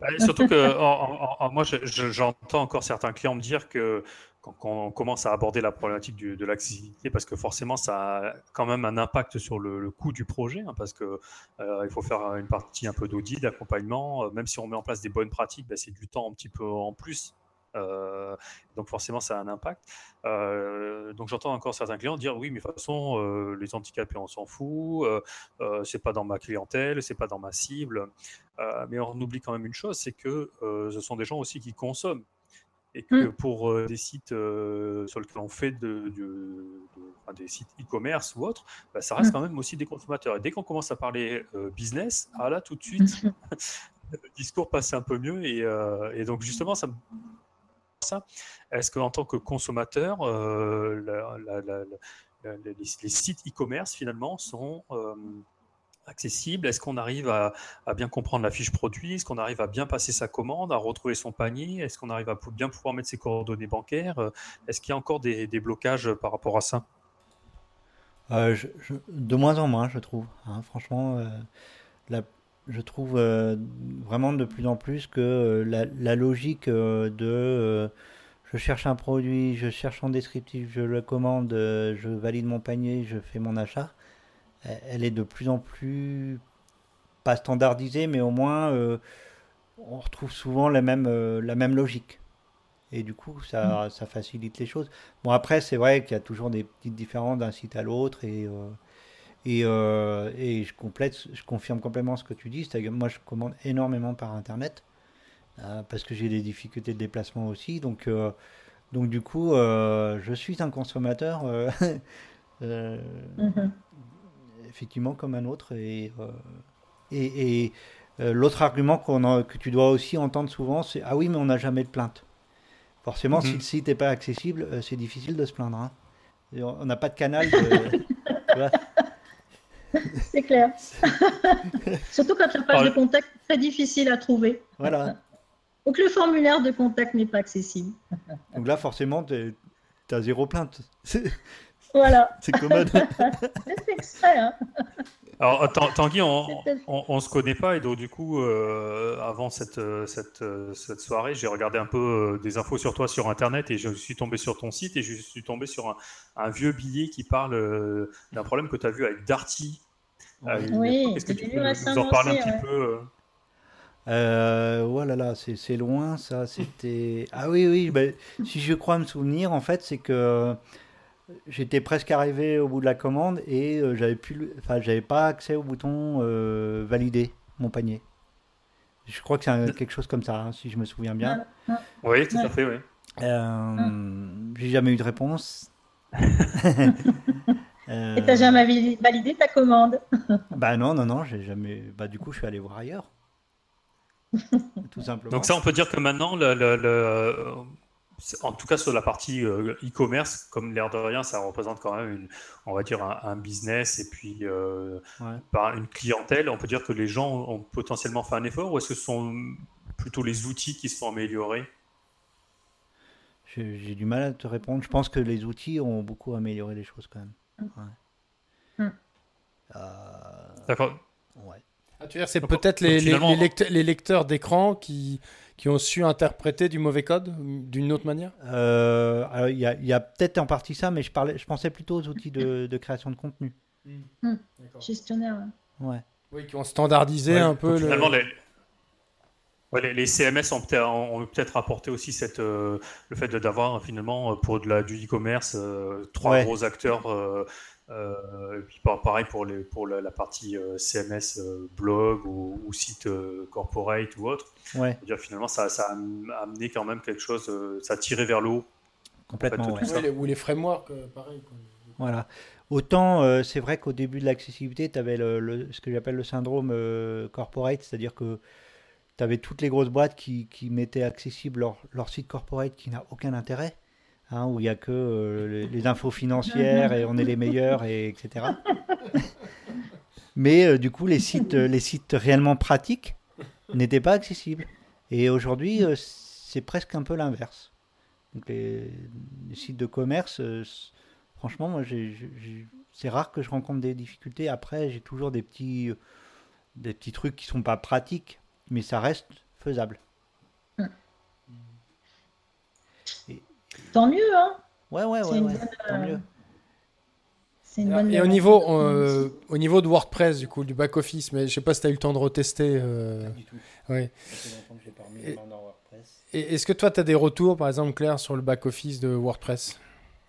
Bah, Surtout que moi, j'entends encore certains clients me dire que quand, on commence à aborder la problématique de l'accessibilité, parce que forcément, ça a quand même un impact sur le, coût du projet, hein, parce qu'il euh, faut faire une partie un peu d'audit, d'accompagnement. Euh, même si on met en place des bonnes pratiques, bah, c'est du temps un petit peu en plus donc forcément, ça a un impact. Euh, donc j'entends encore certains clients dire oui, mais de toute façon, euh, les handicapés, on s'en fout, c'est pas dans ma clientèle, c'est pas dans ma cible. mais on oublie quand même une chose, c'est que ce sont des gens aussi qui consomment. Et que mmh. pour des sites sur lesquels on fait de, des sites e-commerce ou autres, bah, ça reste mmh. quand même aussi des consommateurs. Et dès qu'on commence à parler business, ah là, tout de suite, mmh. [LAUGHS] le discours passe un peu mieux. Et, et donc, justement, ça me ça. Est-ce qu'en tant que consommateur, euh, les, sites e-commerce finalement sont euh, accessibles? Est-ce qu'on arrive à, bien comprendre la fiche produit? Est-ce qu'on arrive à bien passer sa commande, à retrouver son panier? Est-ce qu'on arrive à bien pouvoir mettre ses coordonnées bancaires? Est-ce qu'il y a encore des, blocages par rapport à ça? Euh, de moins en moins, je trouve. Hein. franchement, je trouve vraiment de plus en plus que la, logique de je cherche un produit, je cherche en descriptif, je le commande, je valide mon panier, je fais mon achat, elle est de plus en plus pas standardisée, mais au moins on retrouve souvent la même, la même logique. Et du coup, ça, mm. ça facilite les choses. Bon, après, c'est vrai qu'il y a toujours des petites différences d'un site à l'autre. Et, euh, et, euh, et, je, complète, je confirme complètement ce que tu dis. Moi, je commande énormément par Internet. Euh, parce que j'ai des difficultés de déplacement aussi. Donc, donc du coup, je suis un consommateur. Mm-hmm. [LAUGHS] Effectivement, comme un autre. Et, et, et l'autre argument qu'on que tu dois aussi entendre souvent, c'est Ah oui, mais on n'a jamais de plainte. Forcément, si mhm. le site n'est pas accessible, euh, c'est difficile de se plaindre. Hein. On n'a pas de canal. [LAUGHS] [LAUGHS] c'est clair. [LAUGHS] Surtout quand la page de contact est très difficile à trouver. Voilà. [LAUGHS] Donc le formulaire de contact n'est pas accessible. Donc là, forcément, tu as zéro plainte. Voilà. C'est commode. c'est extrait. Hein. Alors, Tanguy, on, on, se connaît pas et donc du coup, euh, avant cette, euh, cette, euh, cette soirée, j'ai regardé un peu des infos sur toi sur Internet et je suis tombé sur ton site et je suis tombé sur un, vieux billet qui parle d'un problème que tu as vu avec Darty. oui, est-ce que tu peux nous en parler un petit peu euh, voilà, là, c'est loin, ça. C'était. Ah oui, oui. Ben, si je crois me souvenir, en fait, c'est que j'étais presque arrivé au bout de la commande et euh, j'avais plus, enfin j'avais pas accès au bouton euh, valider mon panier. Je crois que c'est quelque chose comme ça, hein, si je me souviens bien. Oui, tout à fait, oui. Euh, j'ai jamais eu de réponse. [LAUGHS] Et t'as jamais validé ta commande? [LAUGHS] Bah non, non, non, j'ai jamais. Bah du coup, je suis allé voir ailleurs. [LAUGHS] Tout simplement. Donc ça, on peut dire que maintenant, le, le en tout cas sur la partie euh, e-commerce, comme l'air de rien, ça représente quand même, une, on va dire, un, business et puis euh, par une clientèle. On peut dire que les gens ont potentiellement fait un effort ou est-ce que ce sont plutôt les outils qui se sont améliorés? J'ai du mal à te répondre. Je pense que les outils ont beaucoup amélioré les choses quand même. Mm. Euh, D'accord. Ouais. Ah, tu veux dire, c'est peut-être les, les, lecteurs d'écran qui qui ont su interpréter du mauvais code d'une autre manière? Euh, Il y a, peut-être en partie ça, mais je, parlais, je pensais plutôt aux outils de, création de contenu. Hmm. Gestionnaire. Ouais. Oui, qui ont standardisé un peu. Finalement, les, les, CMS ont peut-être apporté aussi cette, euh, le fait d'avoir finalement pour de la, du e-commerce euh, trois gros acteurs euh, et puis pareil pour, les, pour la, partie euh, CMS euh, blog ou, site corporate ou autre. Ouais. Dire, finalement, ça, ça, a amené quand même quelque chose, ça a tiré vers le haut. Complètement. ou les frameworks, pareil. Voilà. Autant c'est vrai qu'au début de l'accessibilité, tu avais le, ce que j'appelle le syndrome corporate, c'est-à-dire que tu avais toutes les grosses boîtes qui, qui mettaient accessible leur, leur site corporate qui n'a aucun intérêt. Hein, où il n'y a que euh, les, infos financières et on est les meilleurs, et, etc. Mais euh, du coup, les sites, euh, les sites réellement pratiques n'étaient pas accessibles. Et aujourd'hui, c'est presque un peu l'inverse. Les, sites de commerce, franchement, moi, c'est rare que je rencontre des difficultés. Après, j'ai toujours des petits, des petits trucs qui sont pas pratiques, mais ça reste faisable. Tant mieux, hein Ouais, ouais, ouais, tant mieux. C'est une bonne Et au niveau, euh, au niveau de WordPress, du coup, du back-office, mais je sais pas si tu as eu le temps de retester. Euh... du tout. Ouais. Et, est-ce que toi, tu as des retours, par exemple, Claire, sur le back-office de WordPress?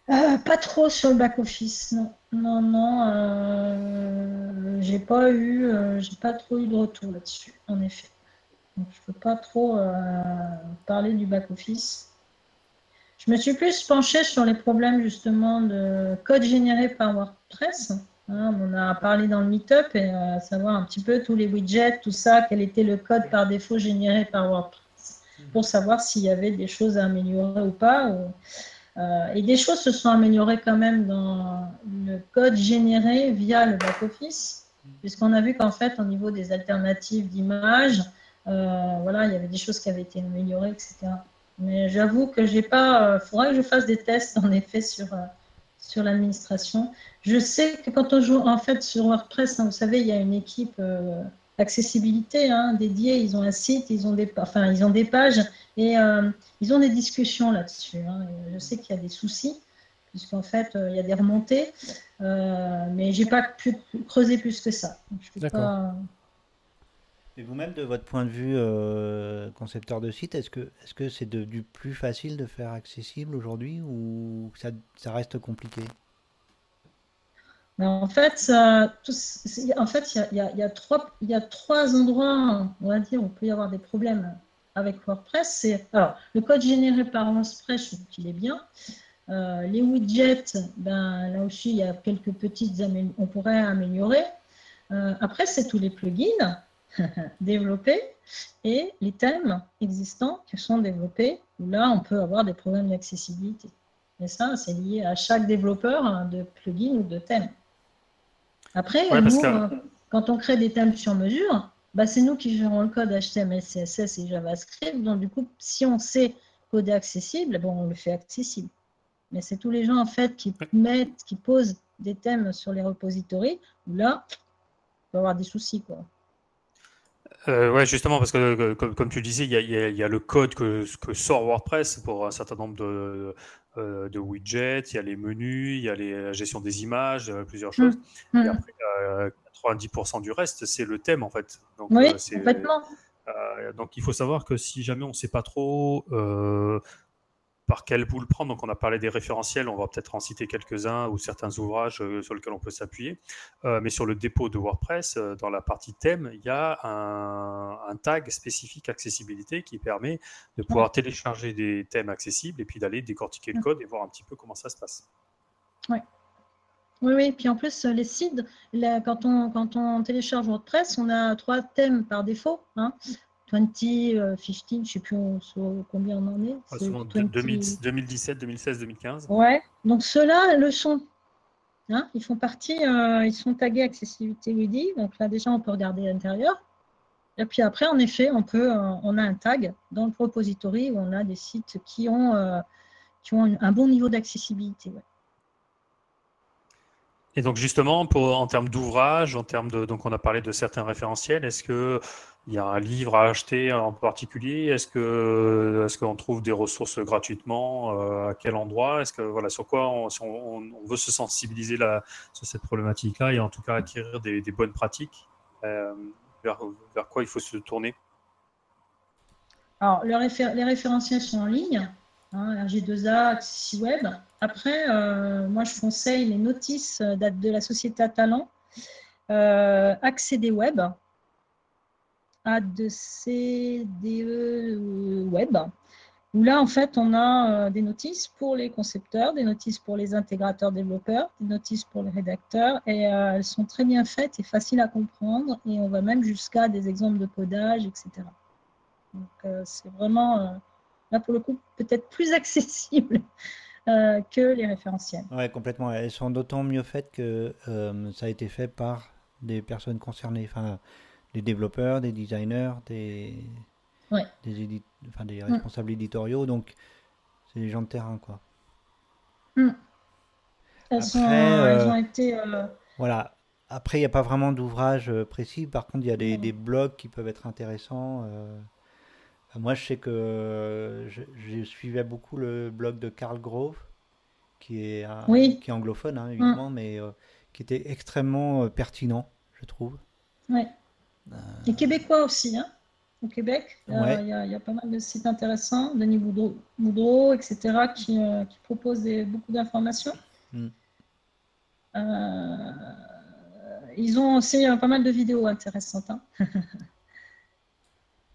Euh, Pas trop sur le back-office, non. Non, non. Euh, j'ai pas eu, j'ai pas trop eu de retour là-dessus, en effet. Donc, je peux pas trop parler du back-office. Je me suis plus penchée sur les problèmes justement de code généré par WordPress. Hein, on a parlé dans le meetup et euh, savoir un petit peu tous les widgets, tout ça, quel était le code par défaut généré par WordPress, pour savoir s'il y avait des choses à améliorer ou pas. Euh, et des choses se sont améliorées quand même dans le code généré via le back-office, puisqu'on a vu qu'en fait, au niveau des alternatives d'images, euh, voilà, il y avait des choses qui avaient été améliorées, etc. Mais j'avoue que j'ai pas. Il euh, faudra que je fasse des tests en effet sur, euh, sur l'administration. Je sais que quand on joue en fait sur WordPress, hein, vous savez, il y a une équipe euh, accessibilité hein, dédié. Ils ont un site, ils ont des, enfin, ils ont des pages et euh, ils ont des discussions là-dessus. Hein. Je sais qu'il y a des soucis puisqu'en fait, il y a des remontées, mais j'ai pas pu creuser plus que ça. D'accord. Et vous-même, de votre point de vue euh, concepteur de site, est-ce que est-ce que c'est plus facile de faire accessible aujourd'hui ou ça, reste compliqué? En fait, en fait, il y, a trois, endroits, on va dire, où il peut y avoir des problèmes avec WordPress. C'est alors le code généré par WordPress, il est bien. Euh, les widgets, ben là aussi, il y a quelques petites on pourrait améliorer. Euh, après, c'est tous les plugins. [LAUGHS] développés et les thèmes existants qui sont développés, là, on peut avoir des problèmes d'accessibilité. Et ça, c'est lié à chaque développeur hein, de plugin ou de thème. Après, euh, quand on crée des thèmes sur mesure, bah, c'est nous qui gérons le code HTML, CSS et JavaScript. Donc, du coup, si on sait coder accessible, bon, on le fait accessible. Mais c'est tous les gens, en fait, qui mettent, qui posent des thèmes sur les repositories, là, on peut avoir des soucis, quoi. Euh, ouais, justement, parce que euh, comme, tu disais, il y a, le code que, que, sort WordPress pour un certain nombre de, euh, de widgets, il y a les menus, il y a la gestion des images, plusieurs choses. Mmh. Et mmh. après, 90% du reste, c'est le thème en fait. Donc, oui, complètement. donc il faut savoir que si jamais on ne sait pas trop par quel bout le prendre. Donc, on a parlé des référentiels, on va peut-être en citer quelques-uns ou certains ouvrages euh, sur lesquels on peut s'appuyer. Euh, mais sur le dépôt de WordPress, euh, dans la partie thème, il y a un, tag spécifique accessibilité qui permet de pouvoir télécharger des thèmes accessibles et puis d'aller décortiquer le code et voir un petit peu comment ça se passe. Oui. Oui, oui, puis en plus, les sites, quand, on, quand on télécharge WordPress, on a trois thèmes par défaut. Hein. 20, 15, je ne sais plus combien on en est. 2017, 2016, 2015. Ouais, donc ceux-là le sont. Hein, ils font partie, euh, ils sont tagués accessibilité Widi. Donc là, déjà, on peut regarder l'intérieur. Et puis après, en effet, on, peut, euh, on a un tag dans le repository où on a des sites qui ont, euh, qui ont un bon niveau d'accessibilité. Et donc justement, pour, en termes d'ouvrage, en termes de, donc on a parlé de certains référentiels, est-ce que il y a un livre à acheter en particulier. Est-ce que est-ce qu'on trouve des ressources gratuitement euh, À quel endroit? Est-ce que voilà sur quoi on, si on, veut se sensibiliser sur cette problématique-là et en tout cas acquérir des, bonnes pratiques euh, vers, quoi il faut se tourner? Alors les référentiels sont en ligne, hein, RG2A, C Web. Après, euh, moi je conseille les notices de la société à talent, accéder web de CDE Web, où là, en fait, on a euh, des notices pour les concepteurs, des notices pour les intégrateurs développeurs, des notices pour les rédacteurs, et euh, elles sont très bien faites et faciles à comprendre, et on va même jusqu'à des exemples de codage, etc. Donc, euh, c'est vraiment, là, pour le coup, peut-être plus [LAUGHS] accessible que les référentiels. Oui, complètement. Elles sont d'autant mieux faites que ça a été fait par des personnes concernées. Enfin, des développeurs, des designers, des, des, enfin, des responsables éditoriaux. Donc, c'est des gens de terrain, quoi. Mm. Elles, Après, elles, ont euh, été. Euh, voilà. Après, il n'y a pas vraiment d'ouvrage euh, précis. Par contre, il y a des, des, blogs qui peuvent être intéressants. moi, je sais que je, suivais beaucoup le blog de Carl Grove, qui est, qui est anglophone, hein, évidemment, mm. mais qui était extrêmement pertinent, je trouve. Oui. Et québécois aussi, hein au Québec. Il y, a, pas mal de sites intéressants, Denis Boudreau, etc., qui, euh, qui proposent beaucoup d'informations. Hmm. Euh, ils ont aussi euh, pas mal de vidéos intéressantes. Hein.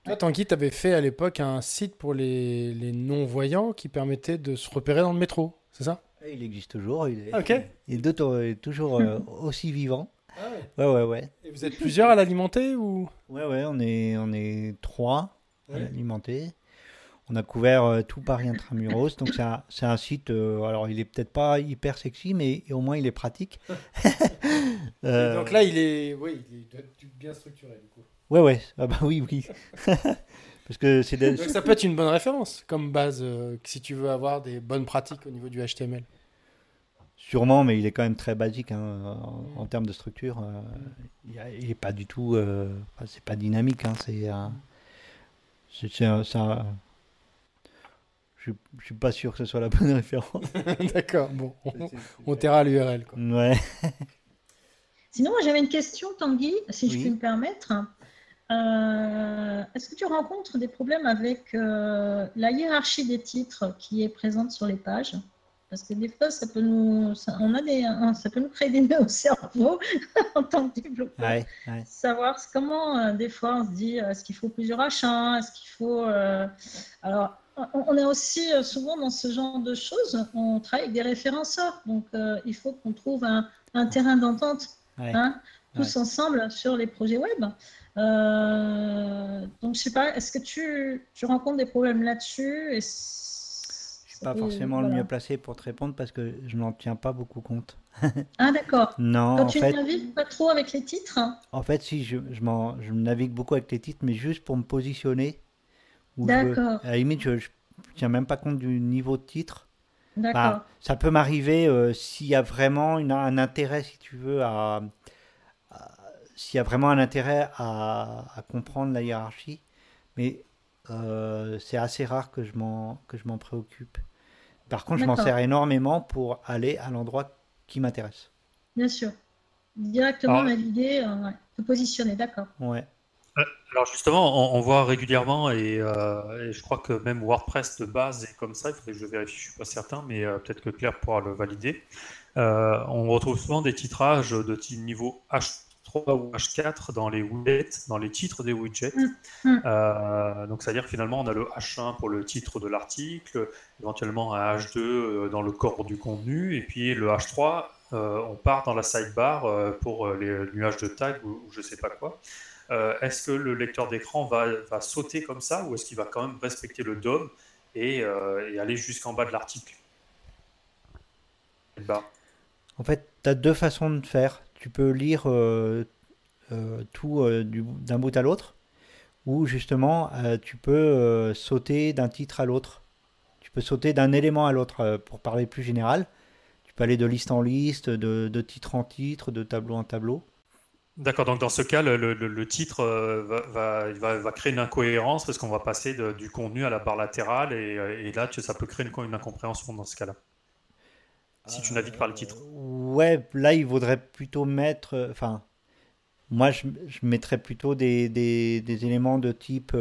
Toi, Tanguy, tu avais fait à l'époque un site pour les, les non-voyants qui permettait de se repérer dans le métro, c'est ça? Il existe toujours, il est, il est toujours [LAUGHS] aussi vivant. Ah ouais. ouais, ouais, Et vous êtes plusieurs à l'alimenter ou? Ouais, ouais, on est, on est trois à l'alimenter. On a couvert euh, tout Paris intramuros, donc c'est un, un, site. Euh, alors, il est peut-être pas hyper sexy, mais au moins il est pratique. [LAUGHS] Euh, donc là, il est, oui, il doit être bien structuré du coup. Ouais, ouais, ah bah oui, oui. [LAUGHS] Parce que c'est. Donc ça peut être une bonne référence comme base si tu veux avoir des bonnes pratiques au niveau du HTML. Sûrement, mais il est quand même très basique hein, en, termes de structure. il n'est pas du tout. c'est pas dynamique. Hein, c'est. ça. Je, je suis pas sûr que ce soit la bonne [LAUGHS] référence. [LAUGHS] D'accord, bon. On, on l'URL. Ouais. Sinon, moi j'avais une question, Tanguy, si je puis me permettre. Euh, est-ce que tu rencontres des problèmes avec euh, la hiérarchie des titres qui est présente sur les pages? Parce que des fois, ça peut nous, on a des, ça peut nous créer des nœuds au cerveau [LAUGHS] en tant que développeur. Savoir comment, euh, des fois, on se dit est-ce qu'il faut plusieurs H1 Est-ce qu'il faut. alors, on est aussi souvent dans ce genre de choses, on travaille avec des référenceurs. Donc, il faut qu'on trouve un, un terrain d'entente Hein, tous ensemble sur les projets web. Euh, donc, je sais pas, est-ce que tu, tu, rencontres des problèmes là-dessus? Suis pas forcément le mieux placé pour te répondre parce que je n'en tiens pas beaucoup compte. [LAUGHS] ah, d'accord. Non. Quand tu ne navigues pas trop avec les titres En fait, si, je, je, je navigue beaucoup avec les titres, mais juste pour me positionner. D'accord. À la limite, je ne tiens même pas compte du niveau de titre. D'accord. ça peut m'arriver euh, s'il y a vraiment un intérêt, si tu veux, à, s'il y a vraiment un intérêt à, comprendre la hiérarchie, mais euh, c'est assez rare que je m'en que je m'en préoccupe. Par contre, je m'en sers énormément pour aller à l'endroit qui m'intéresse. Bien sûr. Directement naviguer, euh, te positionner, d'accord. Ouais. Alors justement, on, voit régulièrement, euh, et, je crois que même WordPress de base est comme ça, il faudrait que je vérifie, je ne suis pas certain, mais euh, peut-être que Claire pourra le valider. Euh, on retrouve souvent des titrages de niveau H3 ou H4 dans les widgets, dans les titres des widgets. Mm, mm. donc c'est-à-dire finalement on a le H1 pour le titre de l'article, éventuellement un H2 dans le corps du contenu, et puis le H3, on part dans la sidebar pour les nuages de tag ou, ou je ne sais pas quoi. Euh, est-ce que le lecteur d'écran va, va, sauter comme ça ou est-ce qu'il va quand même respecter le DOM et, euh, aller jusqu'en bas de l'article? En fait, tu as deux façons de faire. Tu peux lire euh, tout d'un bout à l'autre ou justement tu peux sauter d'un titre à l'autre. Tu peux sauter d'un élément à l'autre pour parler plus général. Tu peux aller de liste en liste, de, titre en titre, de tableau en tableau. D'accord, donc dans ce cas, le, titre euh, va, créer une incohérence parce qu'on va passer du contenu à la barre latérale et, euh, là, ça peut créer une, incompréhension dans ce cas-là. Si tu navigues par le titre. Euh, ouais, là, il vaudrait plutôt mettre. Enfin, moi, je, mettrais plutôt des, éléments de type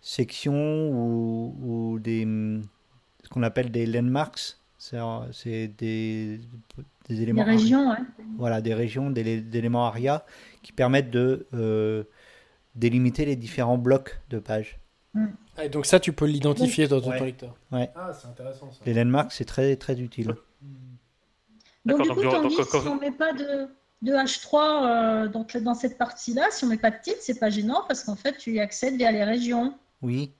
section ou, des, ce qu'on appelle des landmarks. C'est des, des éléments. Des régions, Voilà, des régions, des, éléments ARIA qui permettent de euh, délimiter les différents blocs de pages. Mm. Ah, et donc ça, tu peux l'identifier dans ton lecteur. Ouais. Ah, c'est intéressant ça. Les landmarks, c'est très, très utile. Donc, du coup, si on ne met pas de, de H3 euh, donc, dans cette partie-là, si on ne met pas de titre, c'est pas gênant parce qu'en fait, tu y accèdes via les régions. Oui.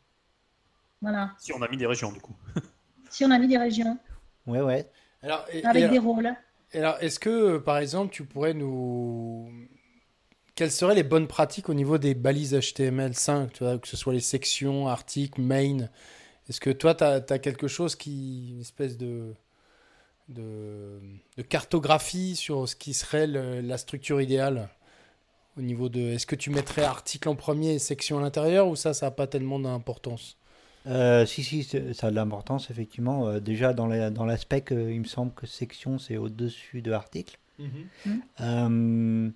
Voilà. Si on a mis des régions, du coup. [LAUGHS] si on a mis des régions. Ouais, ouais. Alors, Avec des rôles. Alors, est-ce que, par exemple, tu pourrais nous. Quelles seraient les bonnes pratiques au niveau des balises HTML5, tu vois, que ce soit les sections, articles, main Est-ce que toi, tu as, quelque chose qui. une espèce de, de, cartographie sur ce qui serait la structure idéale au niveau de. Est-ce que tu mettrais article en premier et section à l'intérieur ou ça, ça n'a pas tellement d'importance? Euh, si, si, ça a de l'importance, effectivement. Euh, déjà, dans la, dans spec, euh, il me semble que section, c'est au-dessus de article. Mhm.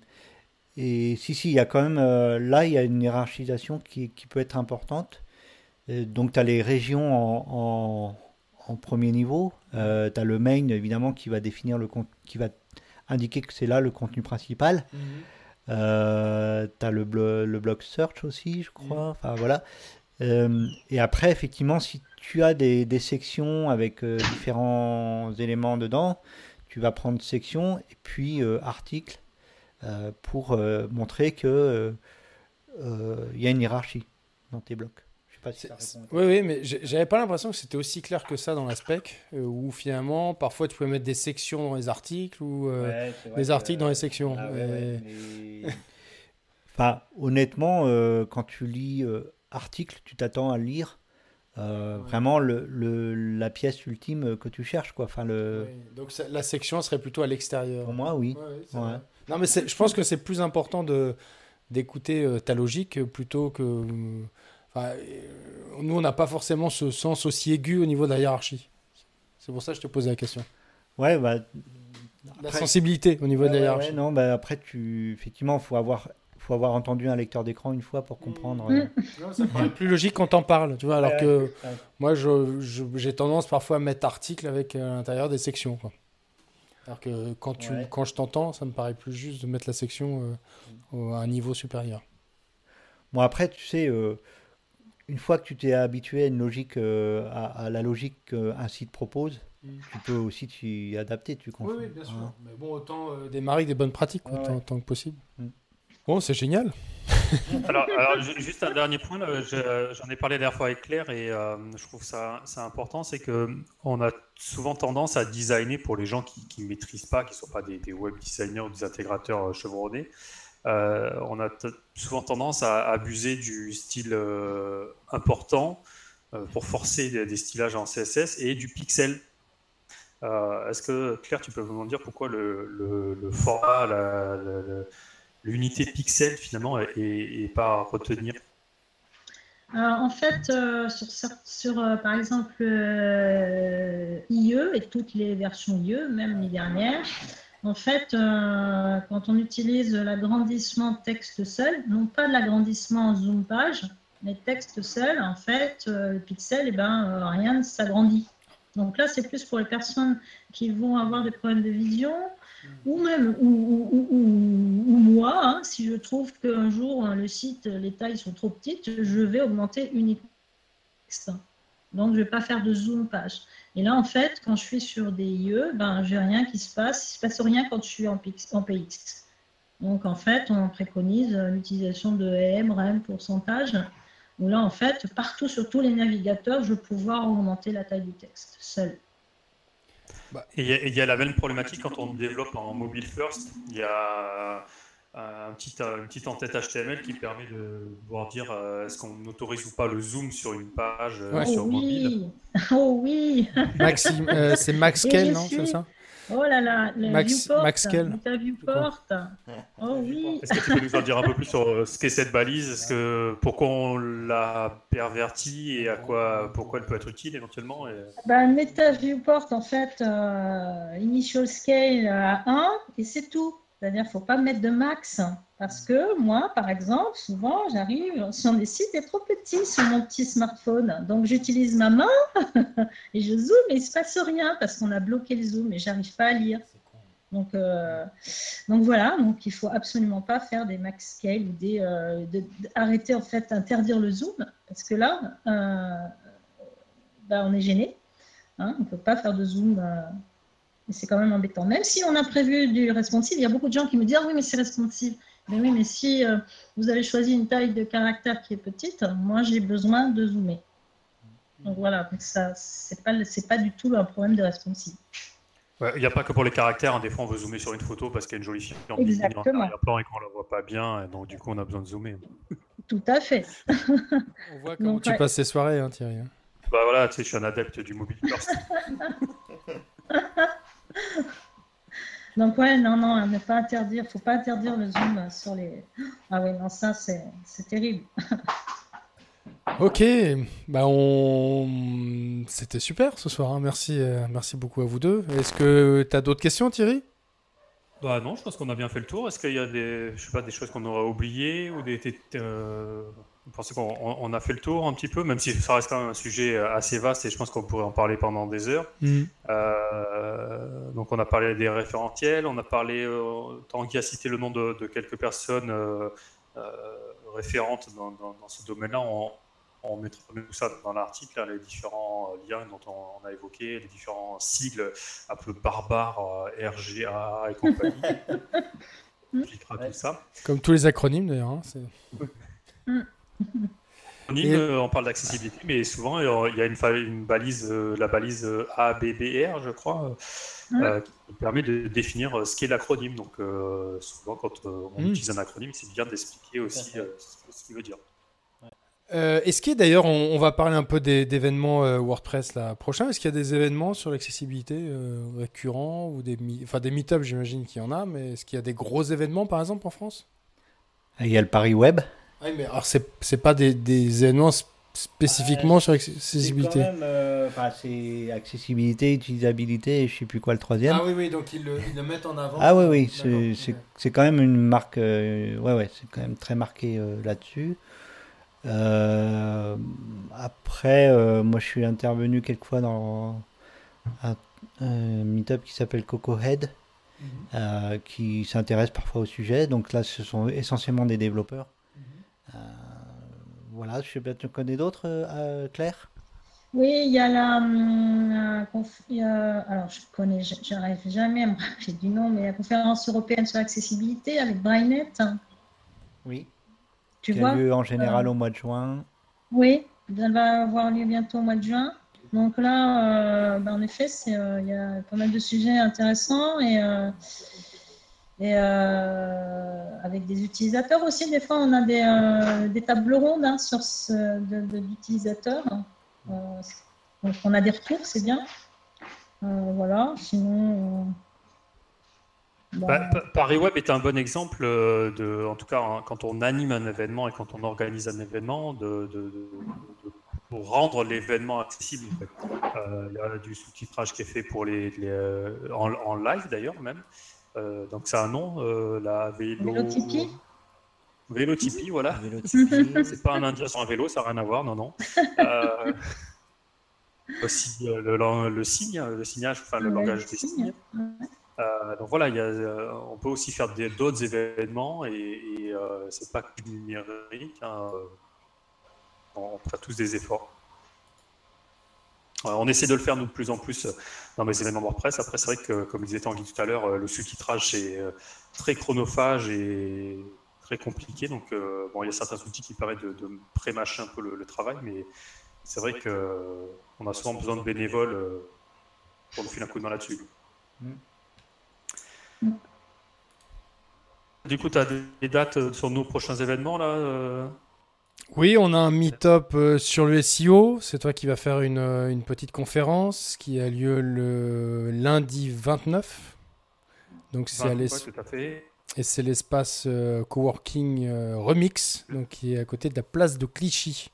Et si, si, il y a quand même. là, il y a une hiérarchisation qui, qui peut être importante. donc, tu as les régions en, en, premier niveau. tu as le main, évidemment, qui va définir le qui va indiquer que c'est là le contenu principal. Mhm. tu as le, le bloc search aussi, je crois. Mhm. Enfin, voilà. Euh, et après, effectivement, si tu as des, des sections avec euh, différents éléments dedans, tu vas prendre section et puis euh, article pour montrer que il y a une hiérarchie dans tes blocs. Si oui, oui, mais j'avais pas l'impression que c'était aussi clair que ça dans la spec, où finalement, parfois tu pouvais mettre des sections dans les articles ou des articles dans les sections. Ah [LAUGHS] enfin, honnêtement, quand tu lis article, tu t'attends à lire vraiment le, la pièce ultime que tu cherches. Quoi. Enfin, le... Donc la section serait plutôt à l'extérieur. Pour moi, oui. Non, mais je pense que c'est plus important de d'écouter ta logique plutôt que. nous, on n'a pas forcément ce sens aussi aigu au niveau de la hiérarchie. C'est pour ça que je te posais la question. Ouais, bah, la sensibilité au niveau de la hiérarchie. non, bah après, tu, effectivement, il faut avoir, faut avoir entendu un lecteur d'écran une fois pour comprendre. Mmh. Euh. ça paraît plus logique quand t'en parles, tu vois, alors que moi, j'ai tendance parfois à mettre article avec euh, à l'intérieur des sections. Quoi. Alors que quand, tu, quand je t'entends, ça me paraît plus juste de mettre la section euh, à un niveau supérieur. Bon, après, tu sais, une fois que tu t'es habitué à une logique, à, à, la logique qu'un site propose, Mm. Tu peux aussi t'y adapter, tu comprends. Oui, bien sûr. Hein. Mais bon, autant euh, démarrer des bonnes pratiques, autant, que possible. Mm. Bon, c'est génial. [LAUGHS] alors, juste un dernier point, j'en ai parlé la dernière fois avec Claire et euh, je trouve ça, c'est important, c'est que on a souvent tendance à designer pour les gens qui ne maîtrisent pas, qui ne sont pas des, web designers ou des intégrateurs euh, chevronnés. on a souvent tendance à abuser du style important pour forcer des, stylages en CSS et du pixel euh, est-ce que, Claire, tu peux nous dire pourquoi le, format, l'unité pixel, finalement, est, pas à retenir en fait, euh, sur, euh, par exemple IE et toutes les versions IE, même les dernières, en fait, quand on utilise l'agrandissement texte seul, non pas l'agrandissement en zoom page, mais texte seul, en fait, le pixel, et eh ben, rien ne s'agrandit. Donc là, c'est plus pour les personnes qui vont avoir des problèmes de vision, ou même, ou, moi, hein, si je trouve qu'un jour le site, les tailles sont trop petites, je vais augmenter uniquement Donc, je ne vais pas faire de zoom page. Et là, en fait, quand je suis sur des IE, ben, j'ai rien qui se passe. Il ne se passe rien quand je suis en, en PX. Donc, en fait, on préconise l'utilisation de EM, REM, pourcentage où là, en fait, partout sur tous les navigateurs, je vais pouvoir augmenter la taille du texte seul. Bah, et il y, a la même problématique quand on développe en mobile first. Il y a un petit, une petite entête HTML qui permet de pouvoir dire euh, est-ce qu'on autorise ou pas le zoom sur une page euh, sur oh mobile. [LAUGHS] Oh oui euh, c'est Max non C'est ça? Oh là là, le Max, viewport, Max viewport. Oh oui. Est-ce que tu peux [LAUGHS] nous en dire un peu plus sur euh, ce qu'est cette balise? Est-ce que pourquoi on l'a pervertie et à quoi, pourquoi elle peut être utile éventuellement et... bah, Meta Viewport, en fait, euh, initial scale à 1 et c'est tout. C'est-à-dire qu'il ne faut pas mettre de max. Parce que moi, par exemple, souvent, j'arrive sur des sites est trop petits sur mon petit smartphone. Donc, j'utilise ma main [LAUGHS] et je zoome et il ne se passe rien parce qu'on a bloqué le zoom et j'arrive pas à lire. Donc, euh, donc voilà, donc il faut absolument pas faire des max scale ou des euh, arrêter en fait interdire le zoom parce que là, euh, bah, on est gêné. Hein, on ne peut pas faire de zoom c'est quand même embêtant. Même si on a prévu du responsive, il y a beaucoup de gens qui me disent ah oui, mais c'est responsive. Mais oui, mais si euh, vous avez choisi une taille de caractère qui est petite, moi j'ai besoin de zoomer. Donc voilà, ça c'est pas c'est pas du tout un problème de responsive. Il n'y a pas que pour les caractères. Hein. Des fois, on veut zoomer sur une photo parce qu'il y a une jolie fille en arrière-plan et qu'on ne la voit pas bien. Et donc, du coup, on a besoin de zoomer. Tout à fait. [LAUGHS] on voit comment tu passes tes soirées, hein, Thierry. Hein. Bah voilà, tu sais, je suis un adepte du mobile first. [LAUGHS] Donc ouais, non, non, ne pas interdire, faut pas interdire le zoom sur les. Ah oui, non, ça c'est terrible. ok, bah on, c'était super ce soir. Hein. Merci, euh, merci beaucoup à vous deux. Est-ce que tu as d'autres questions, Thierry? Bah non, je pense qu'on a bien fait le tour. Est-ce qu'il y a des, je sais pas, des choses qu'on aurait oubliées ou des, euh, vous pensez qu'on a fait le tour un petit peu, même si ça reste quand même un sujet assez vaste et je pense qu'on pourrait en parler pendant des heures. Mm. Euh, donc on a parlé des référentiels, on a parlé, euh, Tanguy a cité le nom de, quelques personnes euh, euh, référentes dans, ce domaine-là. On, on mettra tout ça dans l'article, hein, les différents liens dont on, a évoqué, les différents sigles un peu barbares, RGA et compagnie. [LAUGHS] on expliquera tout ça. Comme tous les acronymes d'ailleurs. Hein, Euh, on parle d'accessibilité, mais souvent il y a une, balise, euh, la balise ABBR, je crois, euh, qui permet de définir ce qu'est l'acronyme. Donc souvent, quand on hmm. utilise un acronyme, c'est bien d'expliquer aussi ce qu'il veut dire. Euh, est-ce qu'il y a d'ailleurs, on, va parler un peu d'événements euh, WordPress là prochain. Est-ce qu'il y a des événements sur l'accessibilité euh, récurrents ou des, enfin des meet-ups, j'imagine qu'il y en a, mais est-ce qu'il y a des gros événements par exemple en France? Il y a le Paris Web. Oui, mais alors c'est pas des, des, événements spécifiquement sur l'accessibilité. C'est accessibilité, utilisabilité et je sais plus quoi le troisième. Ah oui, oui, donc ils le, ils le mettent en avant. Ah oui, oui, c'est quand même une marque, ouais, ouais, c'est quand même très marqué là-dessus. Euh, après, euh, moi je suis intervenu quelquefois dans un, meetup qui s'appelle Coco Head, mhm. euh, qui s'intéresse parfois au sujet. Donc là, ce sont essentiellement des développeurs. Mhm. voilà, je sais pas, tu connais d'autres, Claire? Oui, il y a la. Hum, alors, je connais, j'arrive jamais à me rappeler du nom, mais la conférence européenne sur l'accessibilité avec Brainet. Oui. Tu qui a lieu en général euh, au mois de juin. Oui, elle va avoir lieu bientôt au mois de juin. Donc là, euh, ben, en effet, euh, il y a pas mal de sujets intéressants et, et avec des utilisateurs aussi. Des fois, on a des, des tables rondes hein, sur ce, d'utilisateurs. donc on a des retours, c'est bien. voilà, sinon. Bah, Paris Web est un bon exemple euh, de, en tout cas, hein, quand on anime un événement et quand on organise un événement, de, pour rendre l'événement accessible. Euh, il y a du sous-titrage qui est fait pour les, euh, en, live d'ailleurs même. Donc c'est un nom, la vélo. Vélotipi. Vélotipi, voilà. [LAUGHS] c'est pas un indien sur un vélo, ça n'a rien à voir, non, non. aussi le, le, signe, le signage, enfin le langage des signes. Euh, donc voilà, euh, on peut aussi faire d'autres événements et, et euh, c'est pas que du numérique. Hein, on fera tous des efforts. On essaie de le faire nous de plus en plus dans les événements WordPress. Après, c'est vrai que, comme disait Tanguy tout à l'heure, le sous-titrage c'est très chronophage et très compliqué. Donc, bon, il y a certains outils qui permettent de, de pré-mâcher un peu le, travail, mais c'est vrai qu'on a souvent besoin de bénévoles pour nous filer un coup de main là-dessus. Mm. Du coup, tu as des dates sur nos prochains événements là euh? Oui, on a un meet-up euh, sur le SEO. C'est toi qui vas faire une, euh, une, petite conférence qui a lieu le lundi 29. Donc c'est Et c'est l'espace coworking Remix, donc qui est à côté de la place de Clichy.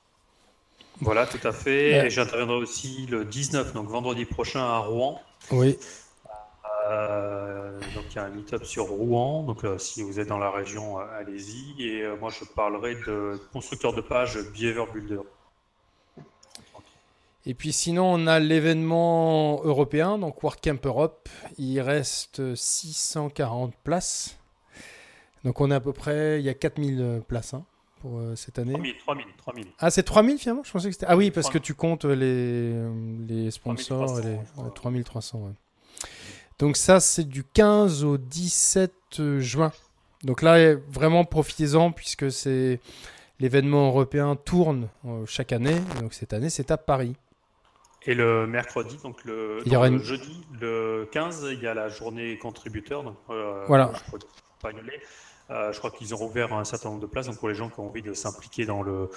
Voilà, tout à fait. Et j'interviendrai aussi le 19, donc vendredi prochain à Rouen. Oui. Euh, donc il y a un meet-up sur Rouen, donc euh, si vous êtes dans la région, euh, allez-y. Et moi je parlerai de constructeur de page Behavior Builder. Et puis sinon on a l'événement européen, donc WordCamp Europe. Il reste 640 places. Donc on est à peu près, il y a 4000 places hein, pour cette année. 3000, 3000, 3000. Ah c'est 3000 finalement? Je pensais que c'était... Ah oui, parce que tu comptes les, les sponsors et les 3300. Ouais. Donc ça, c'est du 15 au 17 juin. Donc là, vraiment profitez-en puisque c'est l'événement européen tourne euh, chaque année. Donc cette année, c'est à Paris. Et le mercredi, donc le, jeudi, le 15, il y a la journée contributeur. Donc, euh, voilà. Euh, je crois, qu'ils ont rouvert un certain nombre de places donc pour les gens qui ont envie de s'impliquer dans le,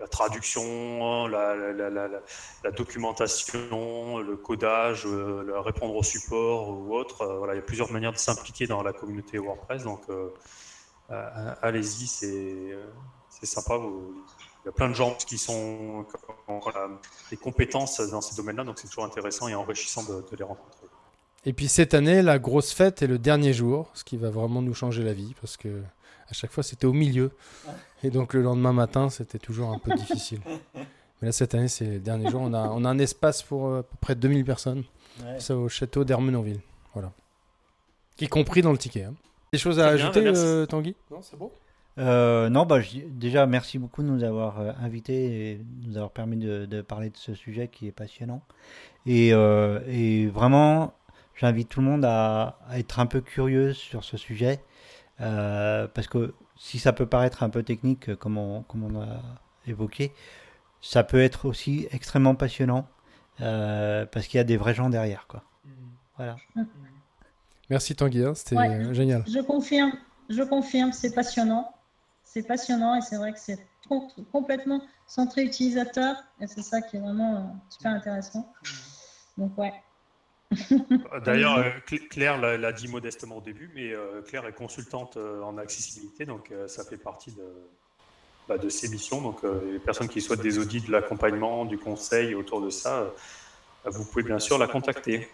la traduction, la, documentation, le codage, euh, répondre au support ou autre. Euh, voilà, il y a plusieurs manières de s'impliquer dans la communauté WordPress. Donc, euh, allez-y, c'est sympa. il y a plein de gens qui sont ont des compétences dans ces domaines-là, donc c'est toujours intéressant et enrichissant de, de les rencontrer. Et puis cette année, la grosse fête est le dernier jour, ce qui va vraiment nous changer la vie parce que à chaque fois c'était au milieu. Et donc le lendemain matin, c'était toujours un peu difficile. [LAUGHS] Mais là, cette année, c'est le dernier jour. On a, on a un espace pour euh, à peu près 2000 personnes. Ça au château d'Hermenonville. Voilà. Y compris dans le ticket. Hein. Des choses à ajouter, euh, Tanguy? Non, c'est bon euh, non, bah, déjà, merci beaucoup de nous avoir invités et de nous avoir permis de, parler de ce sujet qui est passionnant. Et, et vraiment, j'invite tout le monde à, à, être un peu curieux sur ce sujet. Parce que si ça peut paraître un peu technique, euh, comme on, comme on a évoqué, ça peut être aussi extrêmement passionnant euh, parce qu'il y a des vrais gens derrière. Quoi. Voilà. Merci Tanguy, hein, c'était génial. Je confirme, je confirme, c'est passionnant. c'est passionnant et c'est vrai que c'est complètement centré utilisateur et c'est ça qui est vraiment euh, super intéressant. Donc ouais. D'ailleurs, euh, Claire l'a dit modestement au début, mais Claire est consultante en accessibilité, donc ça fait partie de, bah, de ses missions. Donc les personnes qui souhaitent des audits, de l'accompagnement, du conseil autour de ça, vous pouvez bien sûr la contacter.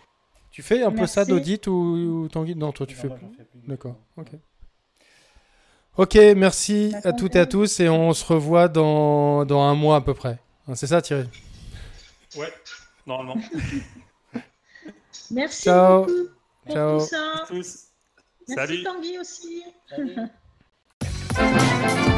Tu fais un peu ça d'audit ou, ou Non, toi tu fais plus. D'accord, ok. Ok, merci à toutes et à tous et on se revoit dans, dans un mois à peu près. Hein, c'est ça Thierry? Ouais, normalement. [LAUGHS] merci Ciao. beaucoup pour Ciao. tout ça. Tous. Merci Salut. Tanguy aussi. Salut. [LAUGHS]